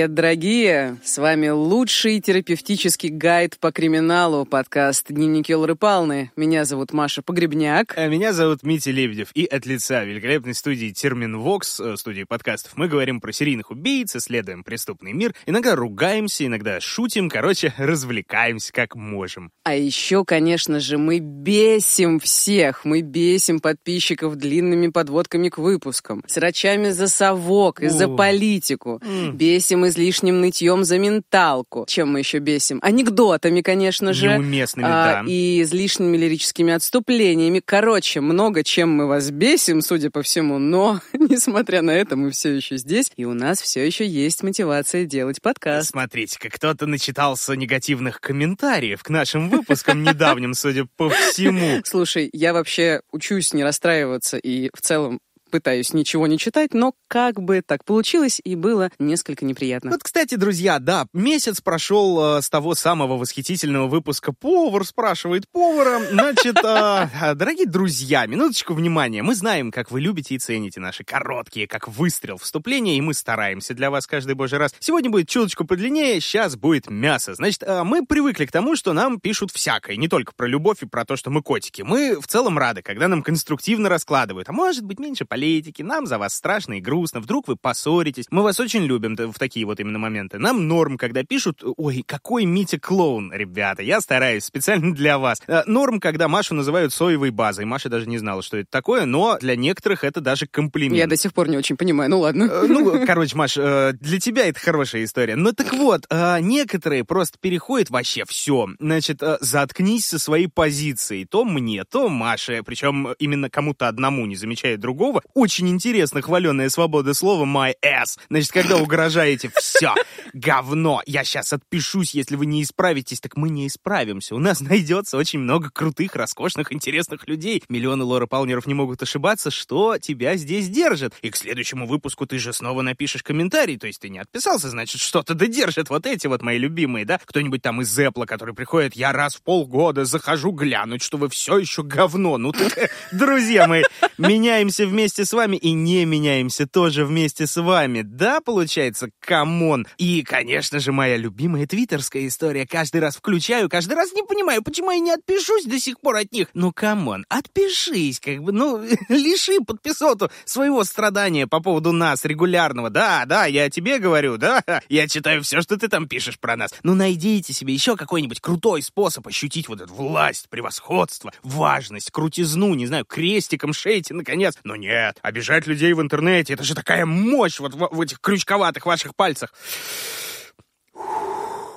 Привет, дорогие! С вами лучший терапевтический гайд по криминалу, подкаст «Дневники Лоры Палны». Меня зовут Маша Погребняк. А меня зовут Митя Лебедев. И от лица великолепной студии Терминвокс, э, студии подкастов, мы говорим про серийных убийц, исследуем преступный мир, иногда ругаемся, иногда шутим, короче, развлекаемся как можем. А еще, конечно же, мы бесим всех. Мы бесим подписчиков длинными подводками к выпускам, срачами за совок и за политику. Бесим бесим излишним нытьем за менталку. Чем мы еще бесим? Анекдотами, конечно же. Неуместными, а, да. И излишними лирическими отступлениями. Короче, много чем мы вас бесим, судя по всему, но, несмотря на это, мы все еще здесь, и у нас все еще есть мотивация делать подкаст. Смотрите-ка, кто-то начитался негативных комментариев к нашим выпускам недавним, судя по всему. Слушай, я вообще учусь не расстраиваться и в целом пытаюсь ничего не читать, но как бы так получилось и было несколько неприятно. Вот, кстати, друзья, да, месяц прошел э, с того самого восхитительного выпуска «Повар спрашивает повара». Значит, э, дорогие друзья, минуточку внимания. Мы знаем, как вы любите и цените наши короткие, как выстрел вступления, и мы стараемся для вас каждый божий раз. Сегодня будет чуточку подлиннее, сейчас будет мясо. Значит, э, мы привыкли к тому, что нам пишут всякое, не только про любовь и про то, что мы котики. Мы в целом рады, когда нам конструктивно раскладывают, а может быть меньше полезно политики, нам за вас страшно и грустно, вдруг вы поссоритесь. Мы вас очень любим в такие вот именно моменты. Нам норм, когда пишут, ой, какой Митя клоун, ребята, я стараюсь специально для вас. Э, норм, когда Машу называют соевой базой. Маша даже не знала, что это такое, но для некоторых это даже комплимент. Я до сих пор не очень понимаю, ну ладно. Э, ну, короче, Маш, э, для тебя это хорошая история. Но так вот, некоторые просто переходят вообще все. Значит, заткнись со своей позицией. То мне, то Маше, причем именно кому-то одному, не замечая другого, очень интересно хваленая свобода слова my ass. Значит, когда угрожаете все, говно, я сейчас отпишусь, если вы не исправитесь, так мы не исправимся. У нас найдется очень много крутых, роскошных, интересных людей. Миллионы Лора Палмеров не могут ошибаться, что тебя здесь держит. И к следующему выпуску ты же снова напишешь комментарий, то есть ты не отписался, значит, что-то да держит. Вот эти вот мои любимые, да? Кто-нибудь там из Apple, который приходит, я раз в полгода захожу глянуть, что вы все еще говно. Ну, друзья мои, меняемся вместе с вами и не меняемся тоже вместе с вами. Да, получается, come on. И, конечно же, моя любимая твиттерская история. Каждый раз включаю, каждый раз не понимаю, почему я не отпишусь до сих пор от них. Ну, come on, отпишись, как бы, ну, лиши подписоту своего страдания по поводу нас регулярного. Да, да, я тебе говорю, да, я читаю все, что ты там пишешь про нас. Ну, найдите себе еще какой-нибудь крутой способ ощутить вот эту власть, превосходство, важность, крутизну, не знаю, крестиком шейте, наконец. Но нет, обижать людей в интернете. Это же такая мощь вот в, в этих крючковатых ваших пальцах.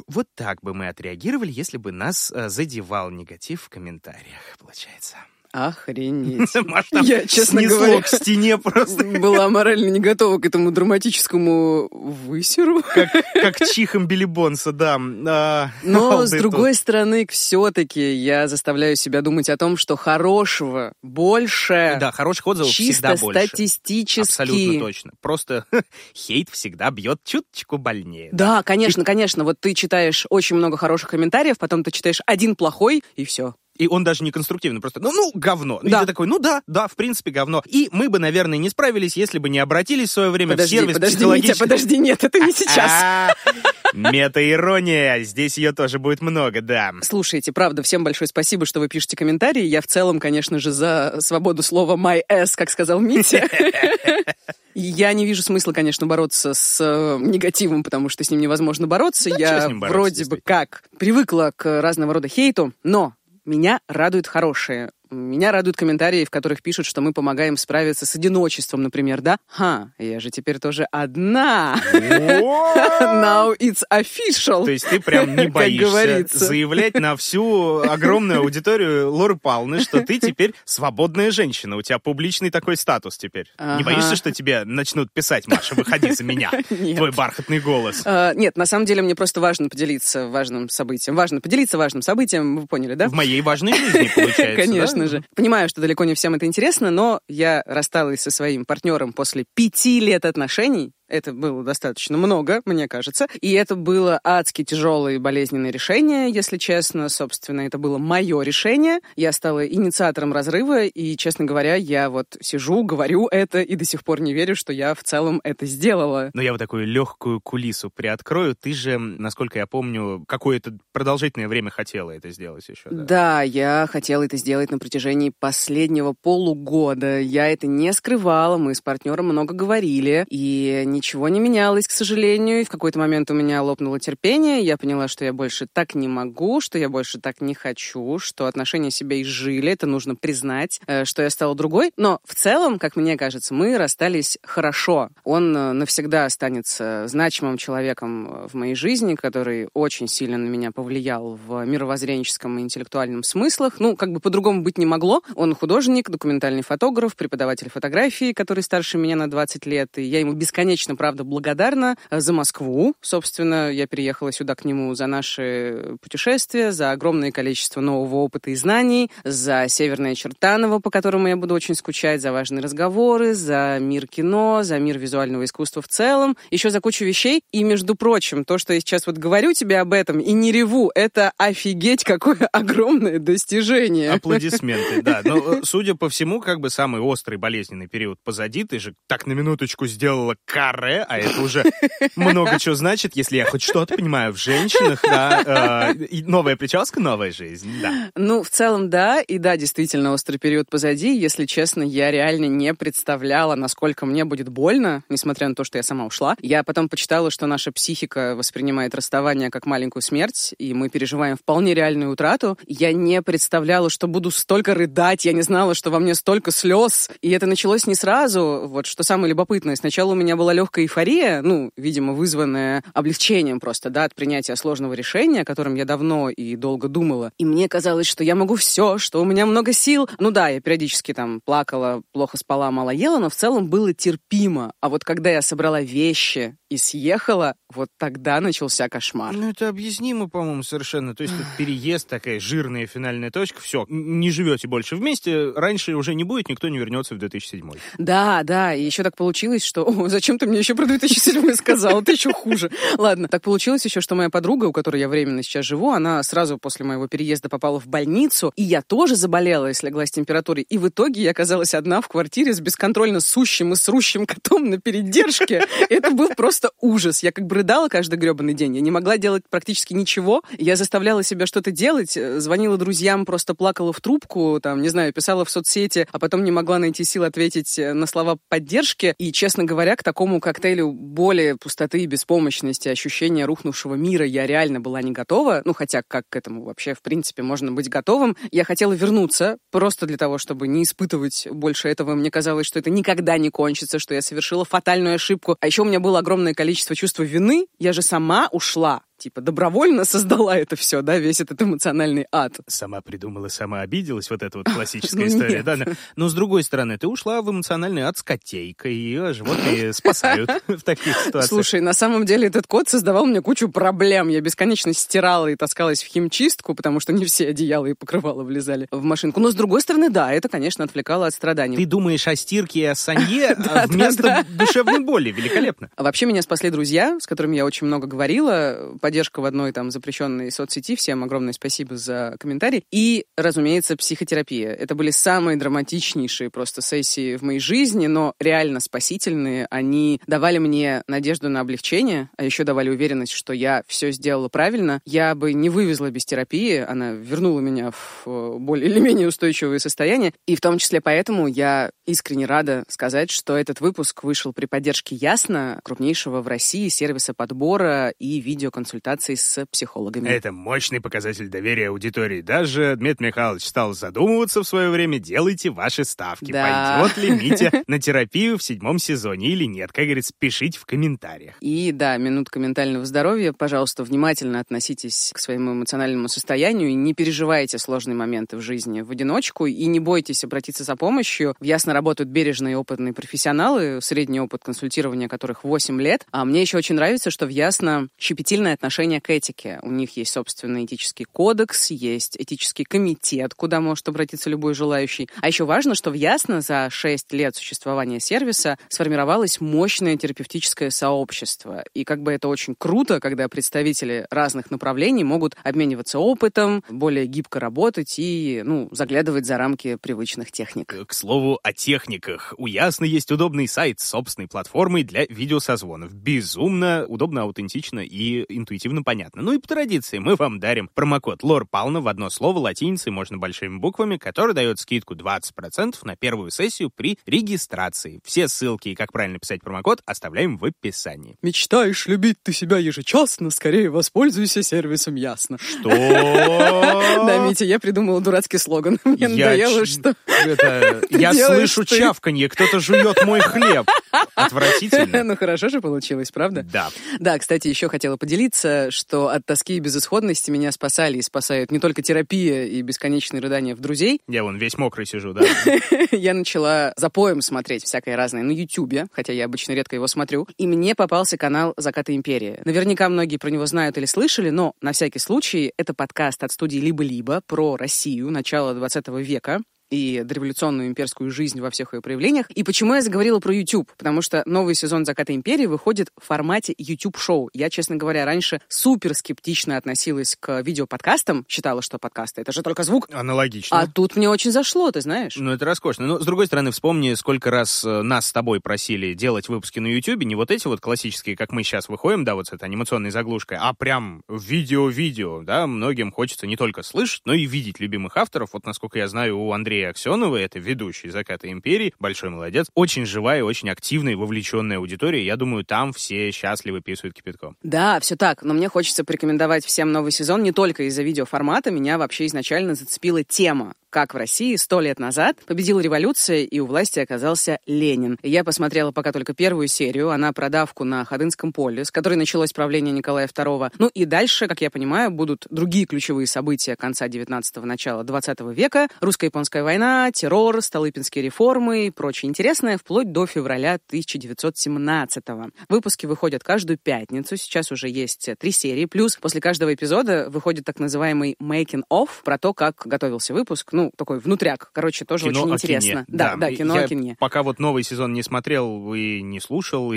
Вот так бы мы отреагировали, если бы нас э, задевал негатив в комментариях, получается. Охренеть. Я, честно говоря, к стене просто. Была морально не готова к этому драматическому высеру. Как, как чихом Билли Бонса, да. А, Но, с другой тут. стороны, все-таки я заставляю себя думать о том, что хорошего больше. Да, хороших отзывов всегда больше. статистически. Абсолютно точно. Просто хейт всегда бьет чуточку больнее. Да, да конечно, конечно. Вот ты читаешь очень много хороших комментариев, потом ты читаешь один плохой, и все. И он даже не конструктивный, просто, ну, ну, говно. Да. И ты такой, ну да, да, в принципе, говно. И мы бы, наверное, не справились, если бы не обратились в свое время подожди, в сервис подожди, психологический... Митя, подожди, нет, это не сейчас. Мета-ирония, здесь ее тоже будет много, да. Слушайте, правда, всем большое спасибо, что вы пишете комментарии. Я в целом, конечно же, за свободу слова my ass, как сказал Митя. Я не вижу смысла, конечно, бороться с э, негативом, потому что с ним невозможно бороться. Да, Я бороться, вроде бы как привыкла к разного рода хейту, но меня радует хорошее. Меня радуют комментарии, в которых пишут, что мы помогаем справиться с одиночеством, например, да? Ха, я же теперь тоже одна. Now it's official. То есть ты прям не боишься заявлять на всю огромную аудиторию Лоры Палны, что ты теперь свободная женщина, у тебя публичный такой статус теперь. Не боишься, что тебе начнут писать, Маша, выходи за меня, твой бархатный голос? А, нет, на самом деле мне просто важно поделиться важным событием. Важно поделиться важным событием, вы поняли, да? В моей важной жизни, получается, Конечно конечно же. Понимаю, что далеко не всем это интересно, но я рассталась со своим партнером после пяти лет отношений. Это было достаточно много, мне кажется. И это было адски тяжелое и болезненное решение, если честно. Собственно, это было мое решение. Я стала инициатором разрыва, и, честно говоря, я вот сижу, говорю это, и до сих пор не верю, что я в целом это сделала. Но я вот такую легкую кулису приоткрою. Ты же, насколько я помню, какое-то продолжительное время хотела это сделать еще. Да, да я хотела это сделать на протяжении последнего полугода. Я это не скрывала, мы с партнером много говорили, и ничего не менялось, к сожалению. И в какой-то момент у меня лопнуло терпение, я поняла, что я больше так не могу, что я больше так не хочу, что отношения себя изжили, это нужно признать, э, что я стала другой. Но в целом, как мне кажется, мы расстались хорошо. Он э, навсегда останется значимым человеком в моей жизни, который очень сильно на меня повлиял в мировоззренческом и интеллектуальном смыслах. Ну, как бы по-другому быть не могло. Он художник, документальный фотограф, преподаватель фотографии, который старше меня на 20 лет. И я ему бесконечно, правда, благодарна за Москву. Собственно, я переехала сюда к нему за наши путешествия, за огромное количество нового опыта и знаний, за Северное Чертаново, по которому я буду очень скучать, за важные разговоры, за мир кино, за мир визуального искусства в целом, еще за кучу вещей. И, между прочим, то, что я сейчас вот говорю тебе об этом и не реву, это офигеть какое огромное достижение. Аплодисменты, да. Но, э, судя по всему, как бы самый острый болезненный период позади. Ты же так на минуточку сделала каре, а это уже много чего значит, если я хоть что-то понимаю в женщинах, да. Э, новая прическа, новая жизнь, да. Ну, в целом, да. И да, действительно, острый период позади. Если честно, я реально не представляла, насколько мне будет больно, несмотря на то, что я сама ушла. Я потом почитала, что наша психика воспринимает расставание как маленькую смерть, и мы переживаем вполне реальную утрату. Я не представляла, что буду столько рыдать, я не знала, что во мне столько слез. И это началось не сразу. Вот что самое любопытное. Сначала у меня была легкая эйфория, ну, видимо, вызванная облегчением просто, да, от принятия сложного решения, о котором я давно и долго думала. И мне казалось, что я могу все, что у меня много сил. Ну да, я периодически там плакала, плохо спала, мало ела, но в целом было терпимо. А вот когда я собрала вещи и съехала, вот тогда начался кошмар. Ну, это объяснимо, по-моему, совершенно. То есть тут переезд, такая жирная финальная точка, все, не живете больше вместе, раньше уже не будет, никто не вернется в 2007. Да, да, и еще так получилось, что... О, зачем ты мне еще про 2007 сказал? Это еще хуже. Ладно, так получилось еще, что моя подруга, у которой я временно сейчас живу, она сразу после моего переезда попала в больницу, и я тоже заболела и слегла с температурой. И в итоге я оказалась одна в квартире с бесконтрольно сущим и срущим котом на передержке. Это был просто ужас. Я как бы рыдала каждый гребаный день. Я не могла делать практически ничего. Я заставляла себя что-то делать, э, звонила друзьям, просто плакала в трубку, там, не знаю, писала в соцсети, а потом не могла найти сил ответить э, на слова поддержки. И, честно говоря, к такому коктейлю боли, пустоты и беспомощности, ощущения рухнувшего мира я реально была не готова. Ну, хотя как к этому вообще, в принципе, можно быть готовым. Я хотела вернуться просто для того, чтобы не испытывать больше этого. Мне казалось, что это никогда не кончится, что я совершила фатальную ошибку. А еще у меня было огромное количество чувства вины, я же сама ушла типа, добровольно создала это все, да, весь этот эмоциональный ад. Сама придумала, сама обиделась, вот эта вот классическая история, да. Но с другой стороны, ты ушла в эмоциональный ад с котейкой, и животные спасают в таких ситуациях. Слушай, на самом деле этот кот создавал мне кучу проблем. Я бесконечно стирала и таскалась в химчистку, потому что не все одеяла и покрывала влезали в машинку. Но с другой стороны, да, это, конечно, отвлекало от страданий. Ты думаешь о стирке и о санье а вместо душевной боли. Великолепно. А вообще меня спасли друзья, с которыми я очень много говорила поддержка в одной там запрещенной соцсети. Всем огромное спасибо за комментарий. И, разумеется, психотерапия. Это были самые драматичнейшие просто сессии в моей жизни, но реально спасительные. Они давали мне надежду на облегчение, а еще давали уверенность, что я все сделала правильно. Я бы не вывезла без терапии, она вернула меня в э, более или менее устойчивое состояние. И в том числе поэтому я искренне рада сказать, что этот выпуск вышел при поддержке Ясно, крупнейшего в России сервиса подбора и видеоконсультаций с психологами. Это мощный показатель доверия аудитории. Даже Дмитрий Михайлович стал задумываться в свое время, делайте ваши ставки. Да. Пойдет ли Митя на терапию в седьмом сезоне или нет? Как говорится, пишите в комментариях. И да, минутка ментального здоровья. Пожалуйста, внимательно относитесь к своему эмоциональному состоянию и не переживайте сложные моменты в жизни в одиночку и не бойтесь обратиться за помощью. В Ясно работают бережные и опытные профессионалы, средний опыт консультирования которых 8 лет. А мне еще очень нравится, что в Ясно щепетильное отношение к этике. У них есть собственный этический кодекс, есть этический комитет, куда может обратиться любой желающий. А еще важно, что в Ясно за 6 лет существования сервиса сформировалось мощное терапевтическое сообщество. И как бы это очень круто, когда представители разных направлений могут обмениваться опытом, более гибко работать и, ну, заглядывать за рамки привычных техник. К слову о техниках. У Ясно есть удобный сайт с собственной платформой для видеосозвонов. Безумно удобно, аутентично и интуитивно понятно. Ну и по традиции мы вам дарим промокод Лор Пална в одно слово латиницей, можно большими буквами, который дает скидку 20% на первую сессию при регистрации. Все ссылки и как правильно писать промокод оставляем в описании. Мечтаешь любить ты себя ежечасно? Скорее воспользуйся сервисом Ясно. Что? Да, Митя, я придумала дурацкий слоган. Мне надоело, что... Я слышу чавканье, кто-то жует мой хлеб. Отвратительно. Ну хорошо же получилось, правда? Да. Да, кстати, еще хотела поделиться, что от тоски и безысходности меня спасали и спасают не только терапия и бесконечные рыдания в друзей. Я вон весь мокрый сижу, да. Я начала запоем смотреть всякое разное на Ютубе, хотя я обычно редко его смотрю, и мне попался канал «Закаты империи». Наверняка многие про него знают или слышали, но на всякий случай это подкаст от студии «Либо-либо» про Россию начала 20 века и дореволюционную имперскую жизнь во всех ее проявлениях. И почему я заговорила про YouTube? Потому что новый сезон «Заката империи» выходит в формате YouTube-шоу. Я, честно говоря, раньше супер скептично относилась к видеоподкастам, считала, что подкасты — это же только звук. Аналогично. А тут мне очень зашло, ты знаешь. Ну, это роскошно. Но, с другой стороны, вспомни, сколько раз э, нас с тобой просили делать выпуски на YouTube, не вот эти вот классические, как мы сейчас выходим, да, вот с этой анимационной заглушкой, а прям видео-видео, да, многим хочется не только слышать, но и видеть любимых авторов. Вот, насколько я знаю, у Андрея Аксенова, это ведущий «Заката империи», большой молодец, очень живая, очень активная вовлеченная аудитория. Я думаю, там все счастливы писают кипятком. Да, все так, но мне хочется порекомендовать всем новый сезон не только из-за видеоформата, меня вообще изначально зацепила тема как в России сто лет назад победила революция и у власти оказался Ленин. Я посмотрела пока только первую серию, она про давку на Ходынском поле, с которой началось правление Николая II. Ну и дальше, как я понимаю, будут другие ключевые события конца 19-го, начала 20 века, русско-японская война, террор, столыпинские реформы и прочее интересное, вплоть до февраля 1917 -го. Выпуски выходят каждую пятницу, сейчас уже есть три серии, плюс после каждого эпизода выходит так называемый making of про то, как готовился выпуск, ну, ну, такой внутряк. Короче, тоже кино очень интересно. Да, да, да, кино я о кине. Пока вот новый сезон не смотрел и не слушал,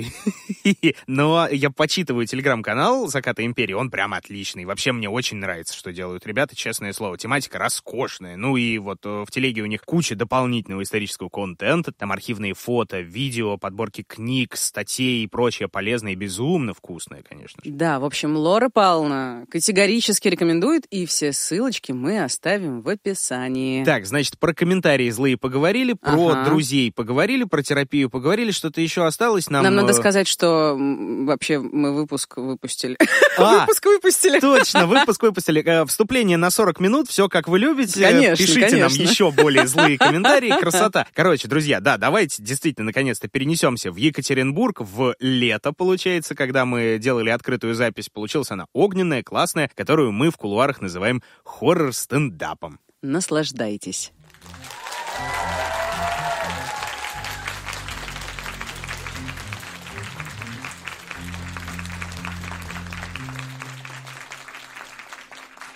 но я почитываю телеграм-канал «Заката империи», он прям отличный. Вообще мне очень нравится, что делают ребята, честное слово. Тематика роскошная. Ну и вот э, в телеге у них куча дополнительного исторического контента, там архивные фото, видео, подборки книг, статей и прочее полезное и безумно вкусное, конечно же. Да, в общем, Лора Павловна категорически рекомендует, и все ссылочки мы оставим в описании. Так, значит, про комментарии злые поговорили, про ага. друзей поговорили, про терапию поговорили, что-то еще осталось нам... Нам надо э, сказать, что вообще мы выпуск выпустили. А, выпуск выпустили. Точно, выпуск выпустили. Э, вступление на 40 минут, все как вы любите. Конечно, Пишите конечно. нам еще более злые комментарии, красота. Короче, друзья, да, давайте действительно наконец-то перенесемся в Екатеринбург в лето, получается, когда мы делали открытую запись. Получилась она огненная, классная, которую мы в кулуарах называем хоррор-стендапом. Наслаждайтесь.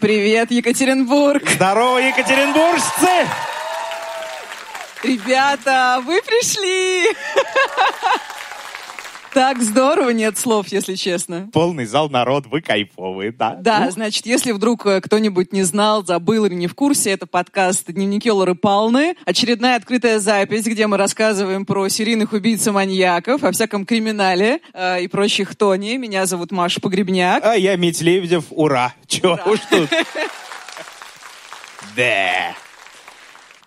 Привет, Екатеринбург! Здорово, екатеринбуржцы! Ребята, вы пришли! Так здорово, нет слов, если честно. Полный зал народ, вы кайфовые, да? Да, ну. значит, если вдруг э, кто-нибудь не знал, забыл или не в курсе, это подкаст «Дневники Лоры Палны». Очередная открытая запись, где мы рассказываем про серийных убийц и маньяков, о всяком криминале э, и прочих тони. Меня зовут Маша Погребняк. А я Мить Лебедев. Ура! Чего уж тут? Да.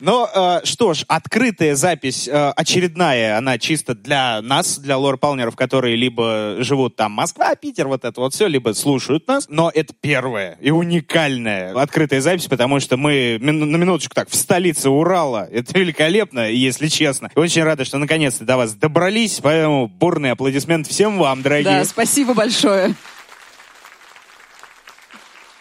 Но э, что ж, открытая запись э, очередная, она чисто для нас, для лор-палнеров, которые либо живут там Москва, Питер, вот это вот все, либо слушают нас. Но это первая и уникальная открытая запись, потому что мы на минуточку так в столице Урала. Это великолепно, если честно. Очень рада, что наконец-то до вас добрались, поэтому бурные аплодисменты всем вам, дорогие. Да, спасибо большое.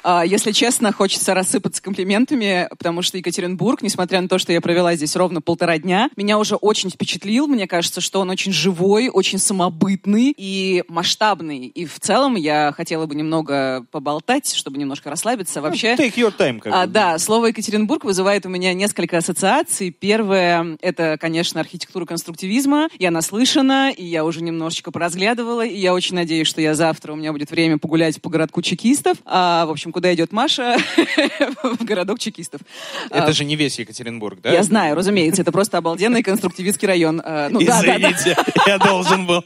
А, если честно, хочется рассыпаться комплиментами, потому что Екатеринбург, несмотря на то, что я провела здесь ровно полтора дня, меня уже очень впечатлил. Мне кажется, что он очень живой, очень самобытный и масштабный. И в целом я хотела бы немного поболтать, чтобы немножко расслабиться. Ну, Вообще, take your time. Как а, да, слово Екатеринбург вызывает у меня несколько ассоциаций. Первое — это, конечно, архитектура конструктивизма. Я наслышана, и я уже немножечко поразглядывала, и я очень надеюсь, что я завтра, у меня будет время погулять по городку чекистов. А, в общем, куда идет Маша, в городок чекистов. Это а, же не весь Екатеринбург, да? Я знаю, разумеется, это просто обалденный конструктивистский район. А, ну, Извините, да, да, да. я должен был.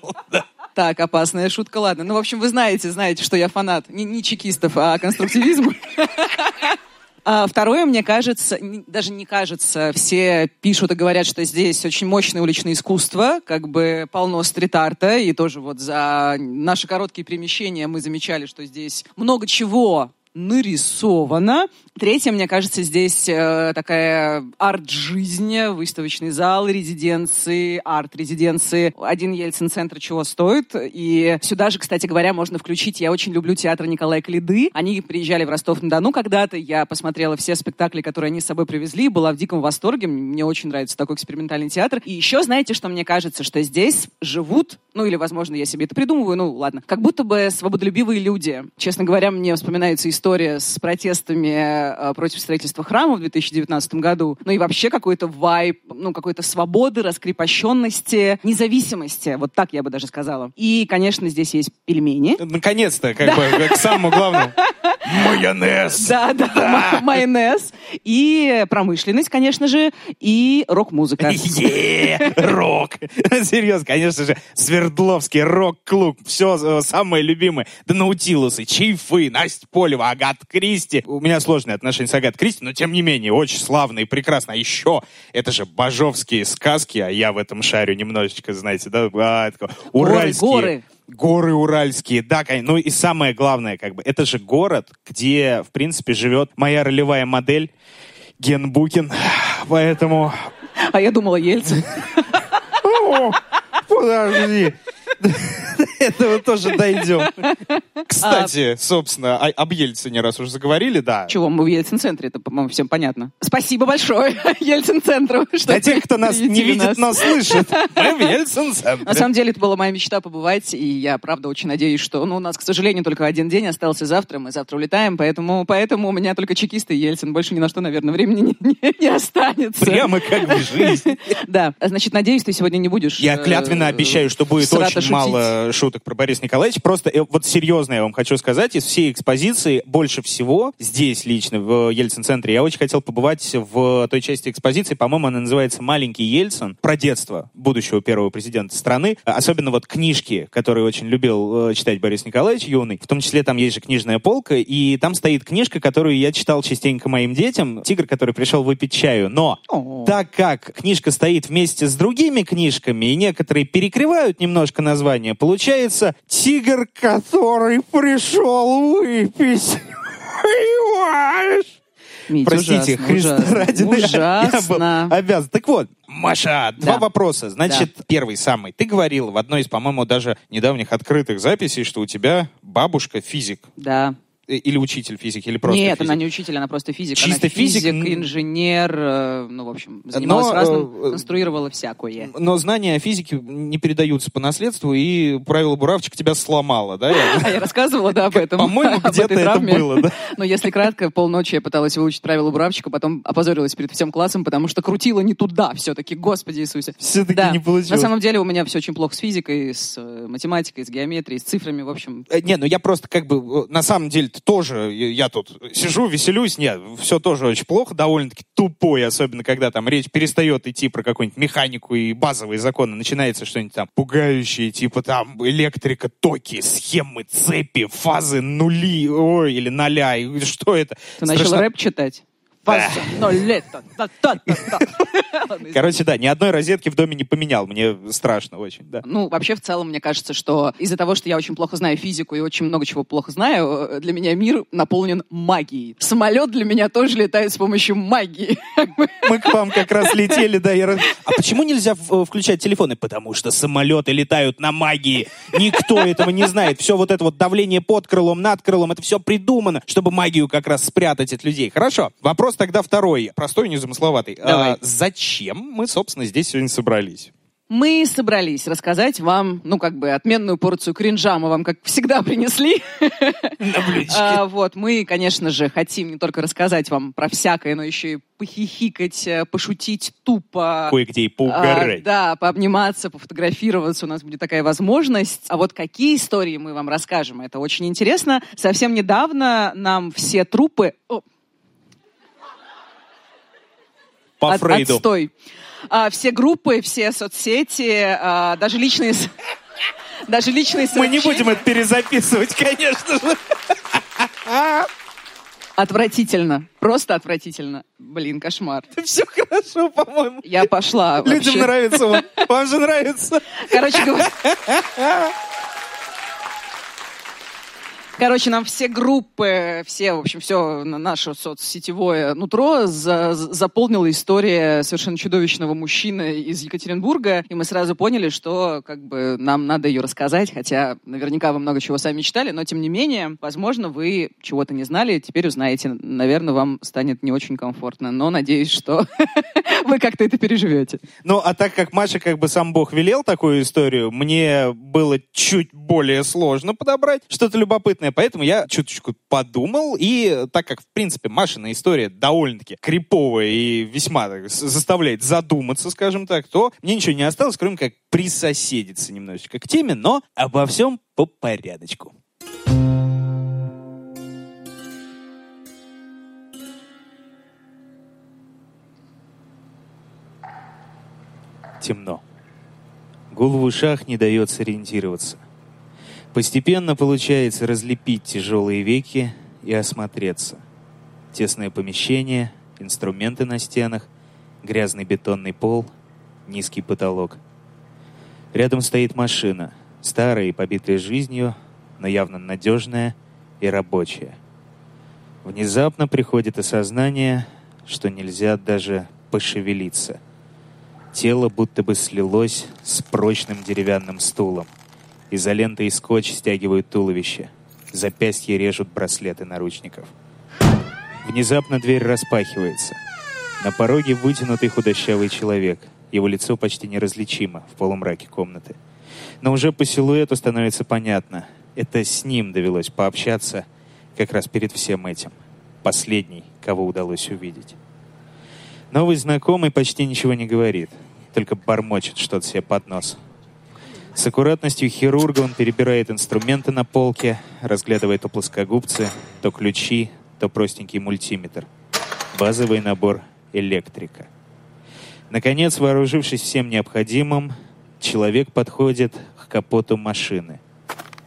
Так, опасная шутка, ладно. Ну, в общем, вы знаете, знаете, что я фанат не, не чекистов, а конструктивизма. А второе, мне кажется, даже не кажется, все пишут и говорят, что здесь очень мощное уличное искусство, как бы полно стрит-арта, и тоже вот за наши короткие перемещения мы замечали, что здесь много чего нарисовано. Третье, мне кажется, здесь э, такая арт-жизнь, выставочный зал резиденции, арт-резиденции. Один Ельцин-центр чего стоит. И сюда же, кстати говоря, можно включить... Я очень люблю театр Николая Клиды. Они приезжали в Ростов-на-Дону когда-то. Я посмотрела все спектакли, которые они с собой привезли. Была в диком восторге. Мне очень нравится такой экспериментальный театр. И еще, знаете, что мне кажется? Что здесь живут, ну или, возможно, я себе это придумываю, ну ладно, как будто бы свободолюбивые люди. Честно говоря, мне вспоминается история история с протестами э, против строительства храма в 2019 году, ну и вообще какой-то вайб, ну какой-то свободы, раскрепощенности, независимости, вот так я бы даже сказала. И, конечно, здесь есть пельмени. Наконец-то, как бы, к самому главному. Майонез! Да, да, майонез. И промышленность, конечно же, и рок-музыка. Рок! Серьезно, конечно же, Свердловский рок-клуб. Все э, самое любимое. Да Наутилусы, Чайфы, Настя Полева, Агат Кристи. У меня сложные отношения с Агат Кристи, но тем не менее, очень славно и прекрасно. А еще, это же бажовские сказки, а я в этом шарю немножечко, знаете, да, а, уральские. Горы, горы. Горы уральские, да, конечно. Ну и самое главное, как бы, это же город, где, в принципе, живет моя ролевая модель Ген Букин. Поэтому... А я думала, Ельцин. Подожди. Этого тоже дойдем. Кстати, собственно, об Ельцине, раз уже заговорили, да. Чего, мы в Ельцин-центре, это, по-моему, всем понятно. Спасибо большое Ельцин-центру. Для тех, кто нас не видит, но слышит, мы в Ельцин-центре. На самом деле, это была моя мечта побывать, и я, правда, очень надеюсь, что ну, у нас, к сожалению, только один день остался завтра, мы завтра улетаем, поэтому, поэтому у меня только чекисты и Ельцин. Больше ни на что, наверное, времени не, не, не останется. Прямо как в жизни. Да, значит, надеюсь, ты сегодня не будешь... Я клятвенно э, обещаю, что будет очень шутить. мало шуток про Бориса Николаевича. Просто э, вот серьезно я вам хочу сказать, из всей экспозиции больше всего здесь лично, в Ельцин-центре, я очень хотел побывать в той части экспозиции, по-моему, она называется «Маленький Ельцин», про детство будущего первого президента страны. Особенно вот книжки, которые очень любил э, читать Борис Николаевич юный. В том числе там есть же книжная полка, и там стоит книжка, которую я читал частенько моим детям. «Тигр, который пришел выпить чаю». Но так как книжка стоит вместе с другими книжками, и некоторые перекрывают немножко название. Получается, тигр, который пришел выпить. Понимаешь? Мить, Простите, ужасно, Христа ужасно, ради, ужасно. я был обязан. Так вот, Маша, да. два вопроса. Значит, да. первый самый. Ты говорил в одной из, по-моему, даже недавних открытых записей, что у тебя бабушка физик. Да. Э, или учитель физики, или просто Нет, физик? она не учитель, она просто физик. Чисто она физик? физик, инженер, э, ну, в общем, занималась но, разным, э, конструировала всякое. Но знания о физике не передаются по наследству, и правило Буравчик тебя сломало, да? А я рассказывала, да, об этом. По-моему, где-то это было, да? Но если кратко, полночи я пыталась выучить правила Буравчика, потом опозорилась перед всем классом, потому что крутила не туда все-таки, господи Иисусе. Все-таки не получилось. На самом деле у меня все очень плохо с физикой, с математикой, с геометрией, с цифрами, в общем. Не, ну я просто как бы, на самом деле тоже я тут сижу, веселюсь, нет, все тоже очень плохо, довольно-таки тупой, особенно когда там речь перестает идти про какую-нибудь механику и базовые законы, начинается что-нибудь там пугающее, типа там электрика, токи, схемы, цепи, фазы, нули, ой, или ноля, и что это? Ты Страшно... начал рэп читать? Фаза, но лето, Короче, да, ни одной розетки в доме не поменял. Мне страшно очень, да. Ну, вообще, в целом, мне кажется, что из-за того, что я очень плохо знаю физику и очень много чего плохо знаю, э, для меня мир наполнен магией. Самолет для меня тоже летает с помощью магии. Мы к вам как раз летели, да. Я... А почему нельзя в- включать телефоны? Потому что самолеты летают на магии. Никто этого не знает. Все вот это вот давление под крылом, над крылом, это все придумано, чтобы магию как раз спрятать от людей. Хорошо. Вопрос тогда второй. Простой, незамысловатый. Давай. А, зачем мы, собственно, здесь сегодня собрались? Мы собрались рассказать вам, ну, как бы, отменную порцию кринжа мы вам, как всегда, принесли. А, Вот, мы, конечно же, хотим не только рассказать вам про всякое, но еще и похихикать, э, пошутить тупо. Кое-где и А, поугарать. да, пообниматься, пофотографироваться, у нас будет такая возможность. А вот какие истории мы вам расскажем, это очень интересно. Совсем недавно нам все трупы... О, По от- Фрейду. Отстой. А, все группы, все соцсети, а, даже личные... Даже личные Мы не сообщения. будем это перезаписывать, конечно же. Отвратительно. Просто отвратительно. Блин, кошмар. Все хорошо, по-моему. Я пошла Людям вообще. нравится вам. Вам же нравится. Короче говоря... Короче, нам все группы, все, в общем, все наше соцсетевое нутро за- заполнила история совершенно чудовищного мужчины из Екатеринбурга, и мы сразу поняли, что как бы нам надо ее рассказать, хотя наверняка вы много чего сами читали, но тем не менее, возможно, вы чего-то не знали, теперь узнаете. Наверное, вам станет не очень комфортно, но надеюсь, что вы как-то это переживете. Ну, а так как Маша как бы сам Бог велел такую историю, мне было чуть более сложно подобрать что-то любопытное, поэтому я чуточку подумал, и так как, в принципе, Машина история довольно-таки криповая и весьма так, заставляет задуматься, скажем так, то мне ничего не осталось, кроме как присоседиться немножечко к теме, но обо всем по порядочку. Темно. Гул в ушах не дает сориентироваться. Постепенно получается разлепить тяжелые веки и осмотреться. Тесное помещение, инструменты на стенах, грязный бетонный пол, низкий потолок. Рядом стоит машина, старая и побитая жизнью, но явно надежная и рабочая. Внезапно приходит осознание, что нельзя даже пошевелиться. Тело будто бы слилось с прочным деревянным стулом. Изолента и скотч стягивают туловище. Запястья режут браслеты наручников. Внезапно дверь распахивается. На пороге вытянутый худощавый человек. Его лицо почти неразличимо в полумраке комнаты. Но уже по силуэту становится понятно. Это с ним довелось пообщаться как раз перед всем этим. Последний, кого удалось увидеть. Новый знакомый почти ничего не говорит, только бормочет что-то себе под нос. С аккуратностью хирурга он перебирает инструменты на полке, разглядывает то плоскогубцы, то ключи, то простенький мультиметр. Базовый набор электрика. Наконец, вооружившись всем необходимым, человек подходит к капоту машины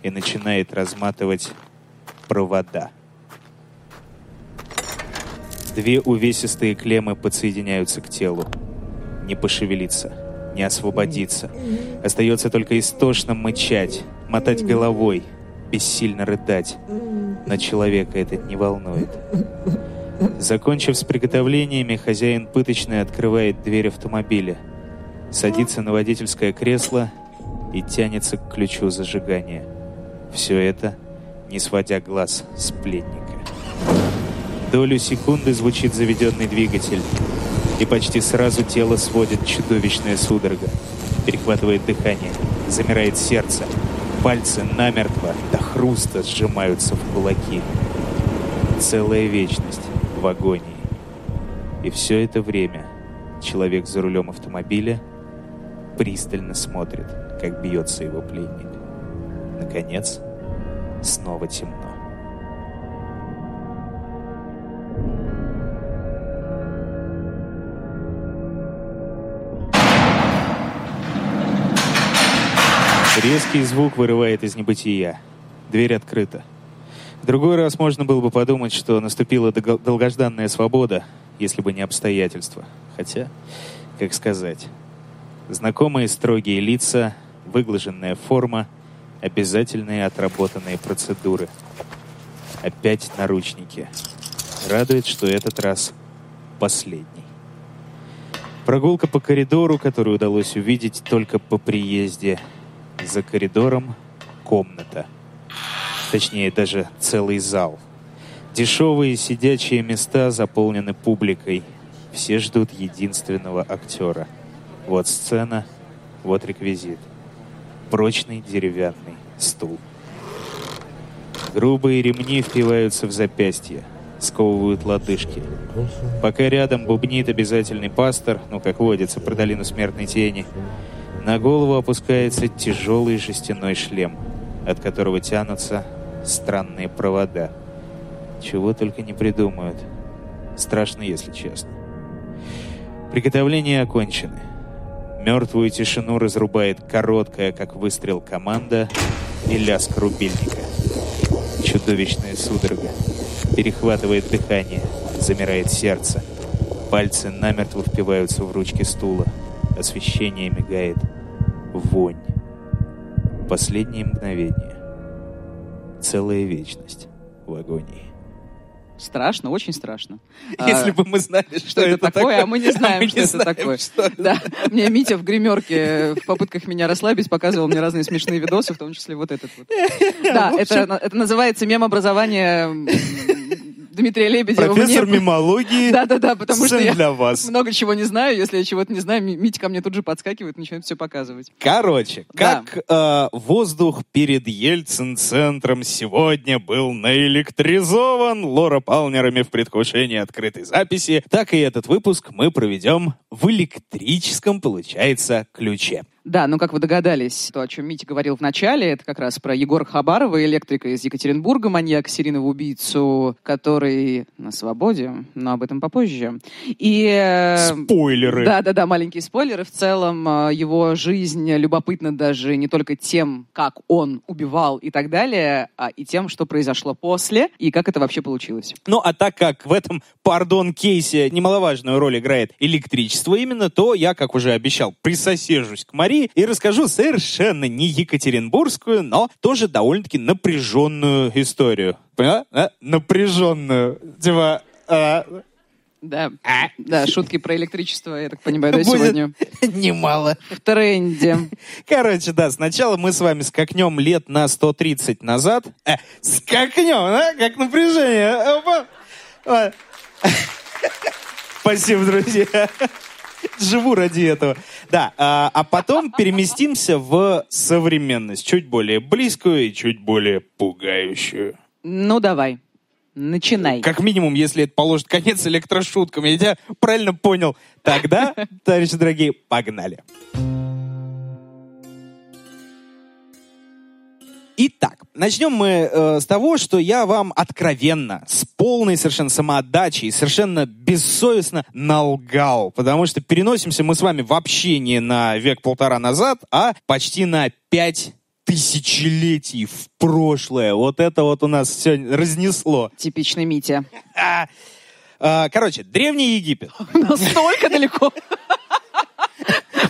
и начинает разматывать провода. Две увесистые клеммы подсоединяются к телу. Не пошевелиться, не освободиться. Остается только истошно мычать, мотать головой, бессильно рыдать. Но человека это не волнует. Закончив с приготовлениями, хозяин пыточной открывает дверь автомобиля, садится на водительское кресло и тянется к ключу зажигания. Все это, не сводя глаз с пленника. Долю секунды звучит заведенный двигатель, и почти сразу тело сводит чудовищная судорога. Перехватывает дыхание, замирает сердце. Пальцы намертво до хруста сжимаются в кулаки. Целая вечность в агонии. И все это время человек за рулем автомобиля пристально смотрит, как бьется его пленник. Наконец, снова темно. Резкий звук вырывает из небытия. Дверь открыта. В другой раз можно было бы подумать, что наступила долгожданная свобода, если бы не обстоятельства. Хотя, как сказать, знакомые строгие лица, выглаженная форма, обязательные отработанные процедуры. Опять наручники. Радует, что этот раз последний. Прогулка по коридору, которую удалось увидеть только по приезде. За коридором комната. Точнее, даже целый зал. Дешевые сидячие места заполнены публикой. Все ждут единственного актера. Вот сцена, вот реквизит. Прочный деревянный стул. Грубые ремни впиваются в запястья сковывают лодыжки. Пока рядом бубнит обязательный пастор, ну, как водится, про долину смертной тени, на голову опускается тяжелый жестяной шлем, от которого тянутся странные провода. Чего только не придумают. Страшно, если честно. Приготовления окончены. Мертвую тишину разрубает короткая, как выстрел, команда и лязг рубильника. Чудовищная судорога перехватывает дыхание, замирает сердце. Пальцы намертво впиваются в ручки стула. Освещение мигает. Вонь. Последние мгновения. Целая вечность в агонии. Страшно, очень страшно. Если а, бы мы знали, что, что это такое, такое, а мы не знаем, а мы что не это знаем, такое. Что да. Мне Митя в гримерке в попытках меня расслабить показывал мне разные смешные видосы, в том числе вот этот вот. Да, это, это называется мем образования Дмитрия Лебедева. Профессор мне... мемологии. Да-да-да, потому что я для вас. много чего не знаю. Если я чего-то не знаю, Митя ко мне тут же подскакивает начинает все показывать. Короче, как да. э, воздух перед Ельцин-центром сегодня был наэлектризован Лора Палнерами в предвкушении открытой записи, так и этот выпуск мы проведем в электрическом, получается, ключе. Да, ну как вы догадались, то, о чем Митя говорил в начале, это как раз про Егора Хабарова, электрика из Екатеринбурга, маньяк, серийного убийцу, который на свободе, но об этом попозже. И... Э, спойлеры. Да-да-да, маленькие спойлеры. В целом э, его жизнь любопытна даже не только тем, как он убивал и так далее, а и тем, что произошло после, и как это вообще получилось. Ну, а так как в этом, пардон, кейсе немаловажную роль играет электричество именно, то я, как уже обещал, присосежусь к Марии, и расскажу совершенно не екатеринбургскую, но тоже довольно-таки напряженную историю. Поняла? А? Напряженную. Типа... А... Да, а? да, шутки про электричество, я так понимаю, да, Будет сегодня. Немало. В тренде. Короче, да, сначала мы с вами скакнем лет на 130 назад. Э, скакнем, да? Как напряжение. Спасибо, друзья. Живу ради этого. Да, а, а потом переместимся в современность, чуть более близкую и чуть более пугающую. Ну, давай. Начинай. Как минимум, если это положит конец электрошуткам. Я тебя правильно понял. Тогда, товарищи дорогие, погнали. Погнали. Итак, начнем мы э, с того, что я вам откровенно, с полной совершенно самоотдачей, совершенно бессовестно налгал, потому что переносимся мы с вами вообще не на век-полтора назад, а почти на пять тысячелетий в прошлое. Вот это вот у нас все разнесло. Типичный Митя. А, короче, Древний Египет. Настолько далеко.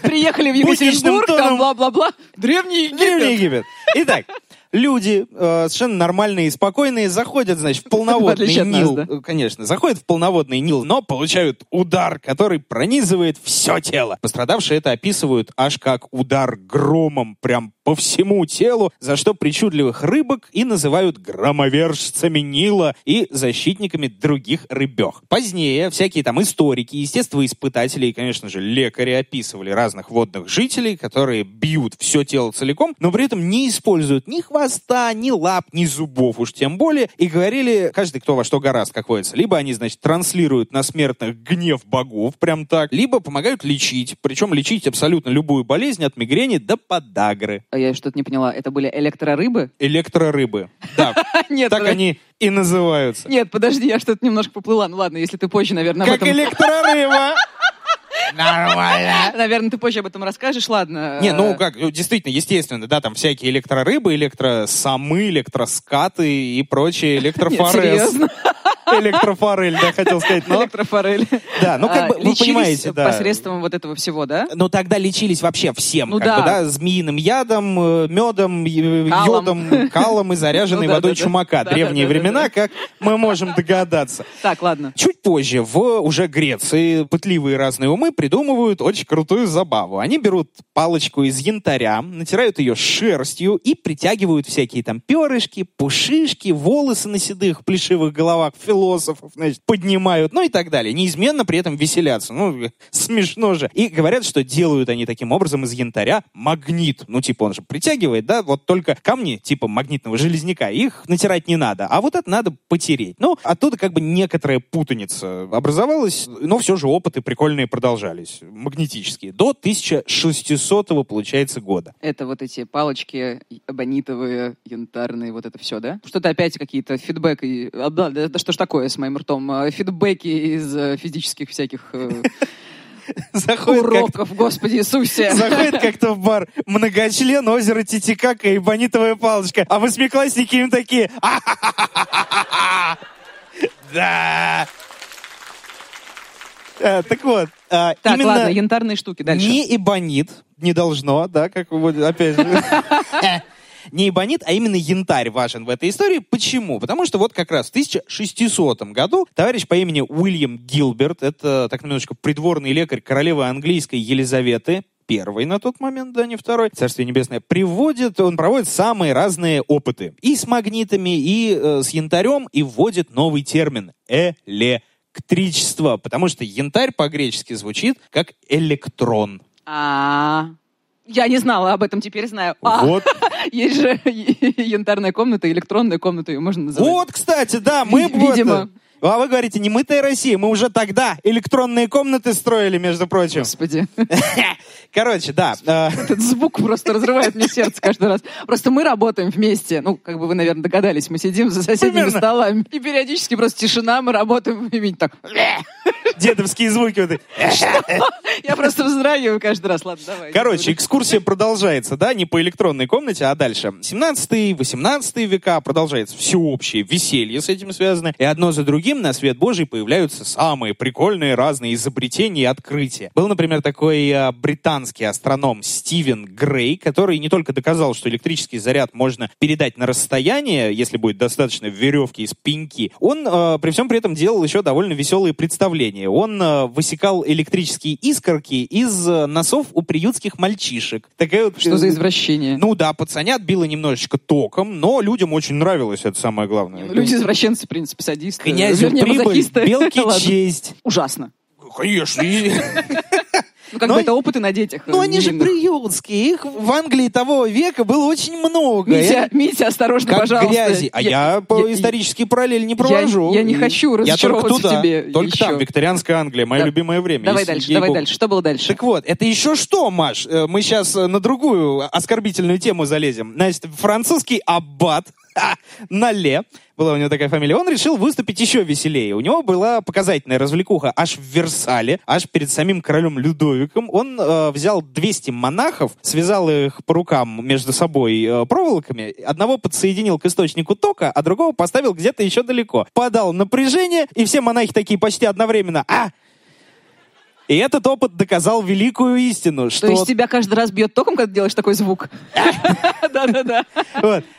Приехали в Екатеринбург, там бла-бла-бла. Древний Египет. Древний Египет. Итак, люди э, совершенно нормальные и спокойные заходят, значит, в полноводный Нил. Нас, да? Конечно, заходят в полноводный Нил, но получают удар, который пронизывает все тело. Пострадавшие это описывают аж как удар громом, прям по всему телу, за что причудливых рыбок и называют громовержцами Нила и защитниками других рыбех. Позднее всякие там историки, естествоиспытатели и, конечно же, лекари описывали разных водных жителей, которые бьют все тело целиком, но при этом не используют ни хвоста, ни лап, ни зубов уж тем более, и говорили, каждый кто во что гораст, как водится. Либо они, значит, транслируют на смертных гнев богов, прям так, либо помогают лечить, причем лечить абсолютно любую болезнь от мигрени до подагры я что-то не поняла. Это были электрорыбы? Электрорыбы, да. Нет, так они и называются. Нет, подожди, я что-то немножко поплыла. Ну ладно, если ты позже, наверное, Как электрорыба! Нормально. Наверное, ты позже об этом расскажешь, ладно. Не, ну как, ну, действительно, естественно, да, там всякие электрорыбы, электросамы, электроскаты и прочие электрофорез. Серьезно? Электрофорель, да, хотел сказать. Но... Электрофорель. Да, ну как А, бы вы понимаете, да. посредством вот этого всего, да? Но тогда лечились вообще всем, Ну как да. бы, да, змеиным ядом, э, медом, Калом. йодом, калом и заряженной Ну да, водой да, чумака. Да, Древние времена, как мы можем догадаться. Так, ладно. Чуть позже в уже Греции пытливые разные умы придумывают очень крутую забаву. Они берут палочку из янтаря, натирают ее шерстью и притягивают всякие там перышки, пушишки, волосы на седых плешивых головах философов, значит, поднимают, ну и так далее. Неизменно при этом веселятся. Ну, смешно же. И говорят, что делают они таким образом из янтаря магнит. Ну, типа он же притягивает, да, вот только камни типа магнитного железняка, их натирать не надо, а вот это надо потереть. Ну, оттуда как бы некоторая путаница образовалась, но все же опыты прикольные продолжались, магнетические, до 1600 получается года. Это вот эти палочки абонитовые, янтарные, вот это все, да? Что-то опять какие-то фидбэк. И... а, да, да, да что ж такое с моим ртом? А, Фидбэки из э, физических всяких э, Заходит уроков, Господи Иисусе. Заходит как-то в бар многочлен, озеро Титикака и бонитовая палочка. А восьмиклассники им такие... Да. Э, Так вот, Так, именно ладно, янтарные штуки. Дальше. не эбонит, не должно, да, как вот опять же. Не эбонит, а именно янтарь важен в этой истории. Почему? Потому что вот как раз в 1600 году товарищ по имени Уильям Гилберт, это так минуточку придворный лекарь королевы английской Елизаветы, первый на тот момент, да, не второй, царствие небесное, приводит, он проводит самые разные опыты. И с магнитами, и э, с янтарем, и вводит новый термин – электричество. Потому что янтарь по-гречески звучит как электрон. А, я не знала об этом, теперь знаю. А, Вот. есть же янтарная комната, электронная комната, ее можно называть. Вот, кстати, да, мы видимо. э, А вы говорите, не мытая Россия, мы уже тогда электронные комнаты строили, между прочим. Господи, Короче, да. э, этот звук просто разрывает мне сердце каждый раз. Просто мы работаем вместе. Ну, как бы вы, наверное, догадались, мы сидим за соседними Примерно. столами. И периодически просто тишина, мы работаем и так. Дедовские звуки. вот. Я просто вздрагиваю каждый раз. Ладно, давай. Короче, экскурсия продолжается, да, не по электронной комнате, а дальше. 17-18 века продолжается всеобщее веселье с этим связано, и одно за другим на свет Божий появляются самые прикольные разные изобретения и открытия. Был, например, такой э, британский астроном Стивен Грей, который не только доказал, что электрический заряд можно передать на расстояние, если будет достаточно веревки из пеньки, он э, при всем при этом делал еще довольно веселые представления. Он э, высекал электрические искорки из э, носов у приютских мальчишек. Такая вот, Что э, за извращение? Ну да, пацанят било немножечко током, но людям очень нравилось, это самое главное. Ну, Люди извращенцы, в принципе, садисты. Князю Вернее, прибыль, мазохисты. белки Ладно. честь. Ужасно. Конечно. Ну, как Но- бы это опыты на детях. Ну э, они же невинных. приютские, их в Англии того века было очень много. Митя, И Митя, осторожно, Как пожалуйста. грязи. А я, по исторические параллели не провожу. я не хочу Я только разочаровываться в туда. тебе Только еще. там, викторианская Англия, мое Да. любимое время. Давай если- дальше, давай богу. дальше. Что было дальше? Так вот, это еще что, Маш? Э, Мы сейчас на другую оскорбительную тему залезем. Значит, французский аббат Нале, была у него такая фамилия, он решил выступить еще веселее. У него была показательная развлекуха аж в Версале, аж перед самим королем Людовиком. Он э, взял 200 монахов, связал их по рукам между собой э, проволоками, одного подсоединил к источнику тока, а другого поставил где-то еще далеко. Подал напряжение, и все монахи такие почти одновременно «А!» И этот опыт доказал великую истину, что То есть тебя каждый раз бьет током, когда делаешь такой звук? Да-да-да.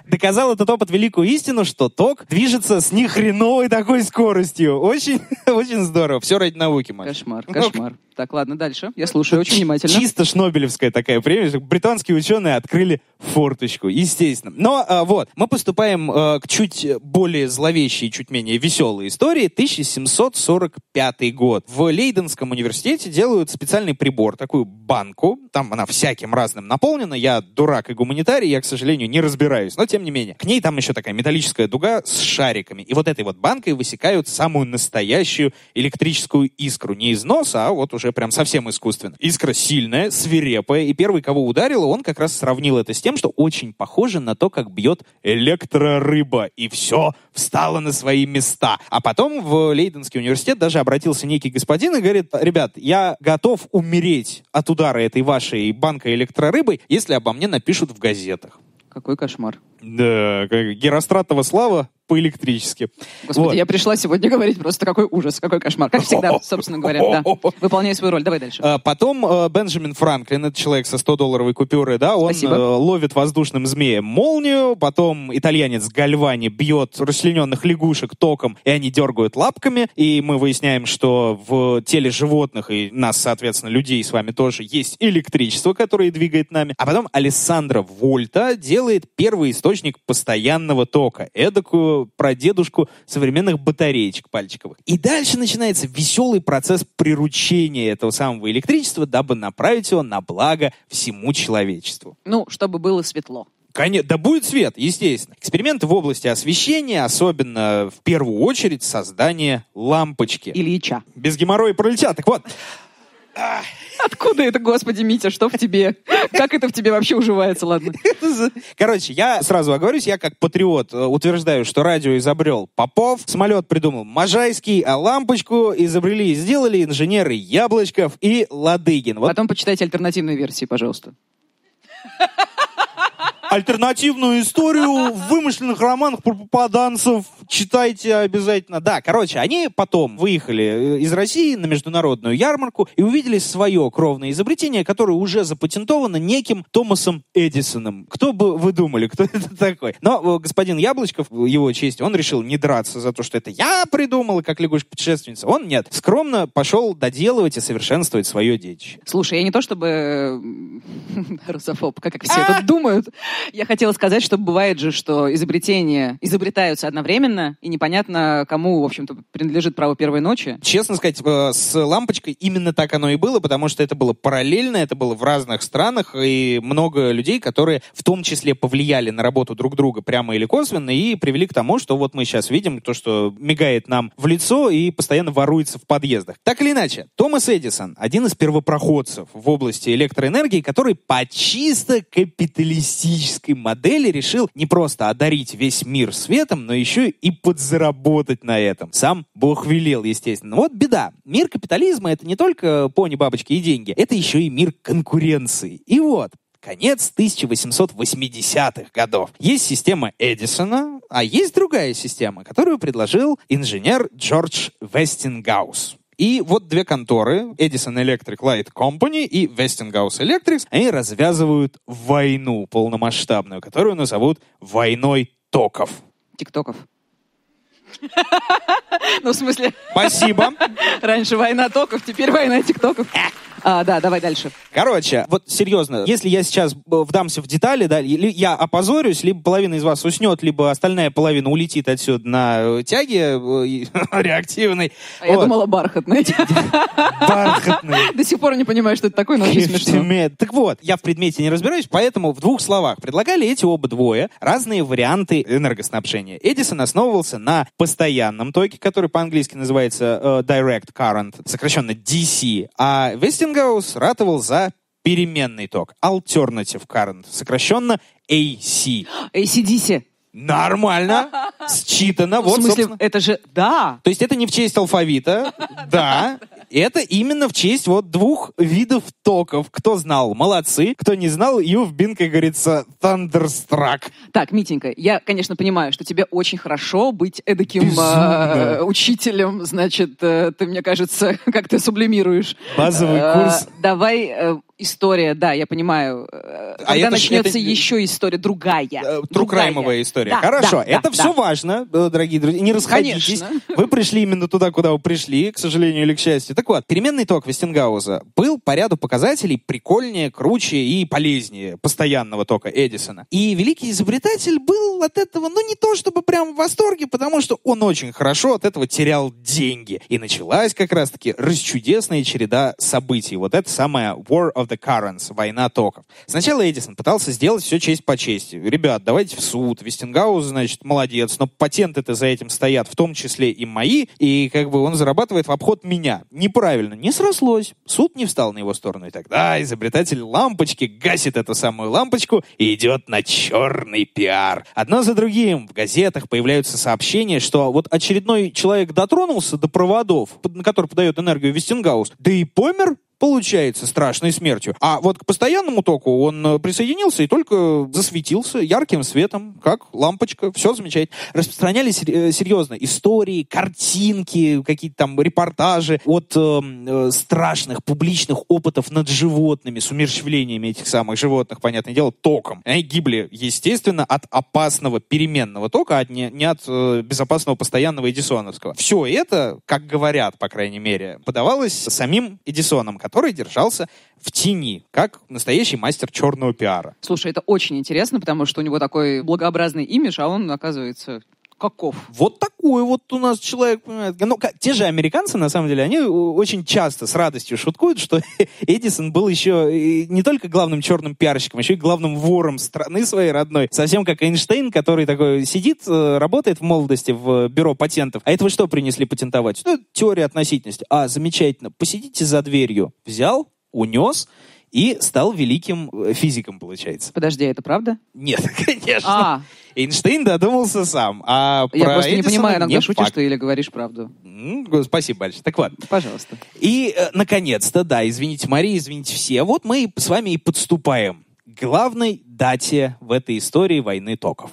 Доказал этот опыт великую истину, что ток движется с нехреновой такой скоростью. Очень, очень здорово. Все ради науки, Маш. Кошмар, Ну, кошмар. Так, ладно, дальше. Я слушаю очень внимательно. Чисто шнобелевская такая премия. Британские ученые открыли форточку, естественно. Но а, вот, мы поступаем а, к чуть более зловещей, чуть менее веселой истории. 1745 год. В Лейденском университете делают специальный прибор, такую банку. Там она всяким разным наполнена. Я дурак и гуманитарий, я, к сожалению, не разбираюсь. Но, тем не менее. К ней там еще такая металлическая дуга с шариками. И вот этой вот банкой высекают самую настоящую электрическую искру. Не из носа, а вот уже прям совсем искусственно. Искра сильная, свирепая, и первый, кого ударило, он как раз сравнил это с тем, что очень похоже на то, как бьет электрорыба. И все встало на свои места. А потом в Лейденский университет даже обратился некий господин и говорит, ребят, я готов умереть от удара этой вашей банкой электрорыбой, если обо мне напишут в газетах. Какой кошмар. Да, Геростратова слава по-электрически. Господи, вот. я пришла сегодня говорить просто какой ужас, какой кошмар. Как всегда, собственно говоря, да. Выполняй свою роль. Давай дальше. А, потом э, Бенджамин Франклин, это человек со 100-долларовой купюрой, да, он Спасибо. Э, ловит воздушным змеем молнию, потом итальянец Гальвани бьет расчлененных лягушек током, и они дергают лапками, и мы выясняем, что в теле животных и нас, соответственно, людей с вами тоже есть электричество, которое двигает нами. А потом Алессандро Вольта делает первый источник постоянного тока, эдакую про дедушку современных батареечек пальчиковых. И дальше начинается веселый процесс приручения этого самого электричества, дабы направить его на благо всему человечеству. Ну, чтобы было светло. Конечно, да будет свет, естественно. Эксперименты в области освещения, особенно в первую очередь создание лампочки. Ильича. Без геморроя пролетят. Так вот, Откуда это, господи, Митя, что в тебе? Как это в тебе вообще уживается, ладно? Короче, я сразу оговорюсь, я как патриот э, утверждаю, что радио изобрел Попов, самолет придумал Можайский, а лампочку изобрели и сделали инженеры Яблочков и Ладыгин. Вот. Потом почитайте альтернативные версии, пожалуйста альтернативную историю в вымышленных романах про попаданцев. Читайте обязательно. Да, короче, они потом выехали э, из России на международную ярмарку и увидели свое кровное изобретение, которое уже запатентовано неким Томасом Эдисоном. Кто бы вы думали, кто это такой? Но э, господин Яблочков, его честь, он решил не драться за то, что это я придумал, как лягушка-путешественница. Он нет. Скромно пошел доделывать и совершенствовать свое детище. Слушай, я не то чтобы э, русофоб, как все тут думают, я хотела сказать, что бывает же, что изобретения изобретаются одновременно, и непонятно, кому, в общем-то, принадлежит право первой ночи. Честно сказать, э, с лампочкой именно так оно и было, потому что это было параллельно, это было в разных странах, и много людей, которые в том числе повлияли на работу друг друга прямо или косвенно, и привели к тому, что вот мы сейчас видим то, что мигает нам в лицо и постоянно воруется в подъездах. Так или иначе, Томас Эдисон, один из первопроходцев в области электроэнергии, который по чисто капиталистически экономической модели решил не просто одарить весь мир светом, но еще и подзаработать на этом. Сам Бог велел, естественно. Вот беда. Мир капитализма — это не только пони, бабочки и деньги, это еще и мир конкуренции. И вот, конец 1880-х годов. Есть система Эдисона, а есть другая система, которую предложил инженер Джордж Вестингаус. И вот две конторы, Edison Electric Light Company и Westinghouse Electric, они развязывают войну полномасштабную, которую назовут «войной токов». Тиктоков. Ну, в смысле... Спасибо. Раньше война токов, теперь война тиктоков. А, да, давай дальше. Короче, вот серьезно, если я сейчас э, вдамся в детали, да, я опозорюсь, либо половина из вас уснет, либо остальная половина улетит отсюда на э, тяге э, реактивной. А вот. я думала бархатной. Бархатной. До сих пор не понимаю, что это такое, но очень смешно. Так вот, я в предмете не разбираюсь, поэтому в двух словах. Предлагали эти оба двое разные варианты энергоснабжения. Эдисон основывался на постоянном токе, который по-английски называется uh, Direct Current, сокращенно DC, а Вестингаус ратовал за переменный ток, Alternative Current, сокращенно AC. ACDC. Нормально, считано. Вот, в смысле, собственно. это же, да. То есть это не в честь алфавита, да. Это именно в честь вот двух видов токов. Кто знал, молодцы. Кто не знал, you've been, как говорится, thunderstruck. Так, Митенька, я, конечно, понимаю, что тебе очень хорошо быть эдаким э, учителем. Значит, э, ты, мне кажется, как ты сублимируешь. Базовый э, курс. Давай э, история, да, я понимаю. Э, а когда начнется это... еще история другая. Э, Трукраймовая история. Да, Хорошо, да, это да, все да. важно, дорогие друзья. Не расходитесь. Конечно. Вы пришли именно туда, куда вы пришли, к сожалению или к счастью. Так вот, переменный ток Вестингауза был по ряду показателей прикольнее, круче и полезнее постоянного тока Эдисона. И великий изобретатель был от этого, ну, не то чтобы прям в восторге, потому что он очень хорошо от этого терял деньги. И началась как раз-таки расчудесная череда событий. Вот это самая War of the Currents, война токов. Сначала Эдисон пытался сделать все честь по чести. Ребят, давайте в суд. Вестингаус, значит, молодец, но патенты-то за этим стоят, в том числе и мои, и как бы он зарабатывает в обход меня. Неправильно, не срослось. Суд не встал на его сторону. И тогда изобретатель лампочки гасит эту самую лампочку и идет на черный пиар. Одно за другим в газетах появляются сообщения, что вот очередной человек дотронулся до проводов, на который подает энергию Вестингаус, да и помер получается страшной смертью. А вот к постоянному току он э, присоединился и только засветился ярким светом, как лампочка. Все замечательно. Распространялись э, серьезно истории, картинки, какие-то там репортажи от э, э, страшных публичных опытов над животными, с умерщвлениями этих самых животных, понятное дело, током. Они гибли, естественно, от опасного переменного тока, а не, не от э, безопасного постоянного эдисоновского. Все это, как говорят, по крайней мере, подавалось самим Эдисоном, который держался в тени, как настоящий мастер черного пиара. Слушай, это очень интересно, потому что у него такой благообразный имидж, а он, оказывается, каков? Вот такой вот у нас человек, понимаете. Ну, те же американцы, на самом деле, они очень часто с радостью шуткуют, что Эдисон был еще не только главным черным пиарщиком, а еще и главным вором страны своей родной. Совсем как Эйнштейн, который такой сидит, э, работает в молодости в бюро патентов. А это вы что принесли патентовать? Ну, теория относительности. А, замечательно. Посидите за дверью. Взял, унес, и стал великим э, физиком, получается. Подожди, это правда? Нет, конечно. А. Эйнштейн додумался сам. А Я просто Эдисона не понимаю, иногда шутишь факт. ты или говоришь правду. Спасибо большое. Так вот. Пожалуйста. И, э, наконец-то, да, извините, Мария, извините все. Вот мы с вами и подступаем к главной дате в этой истории войны токов.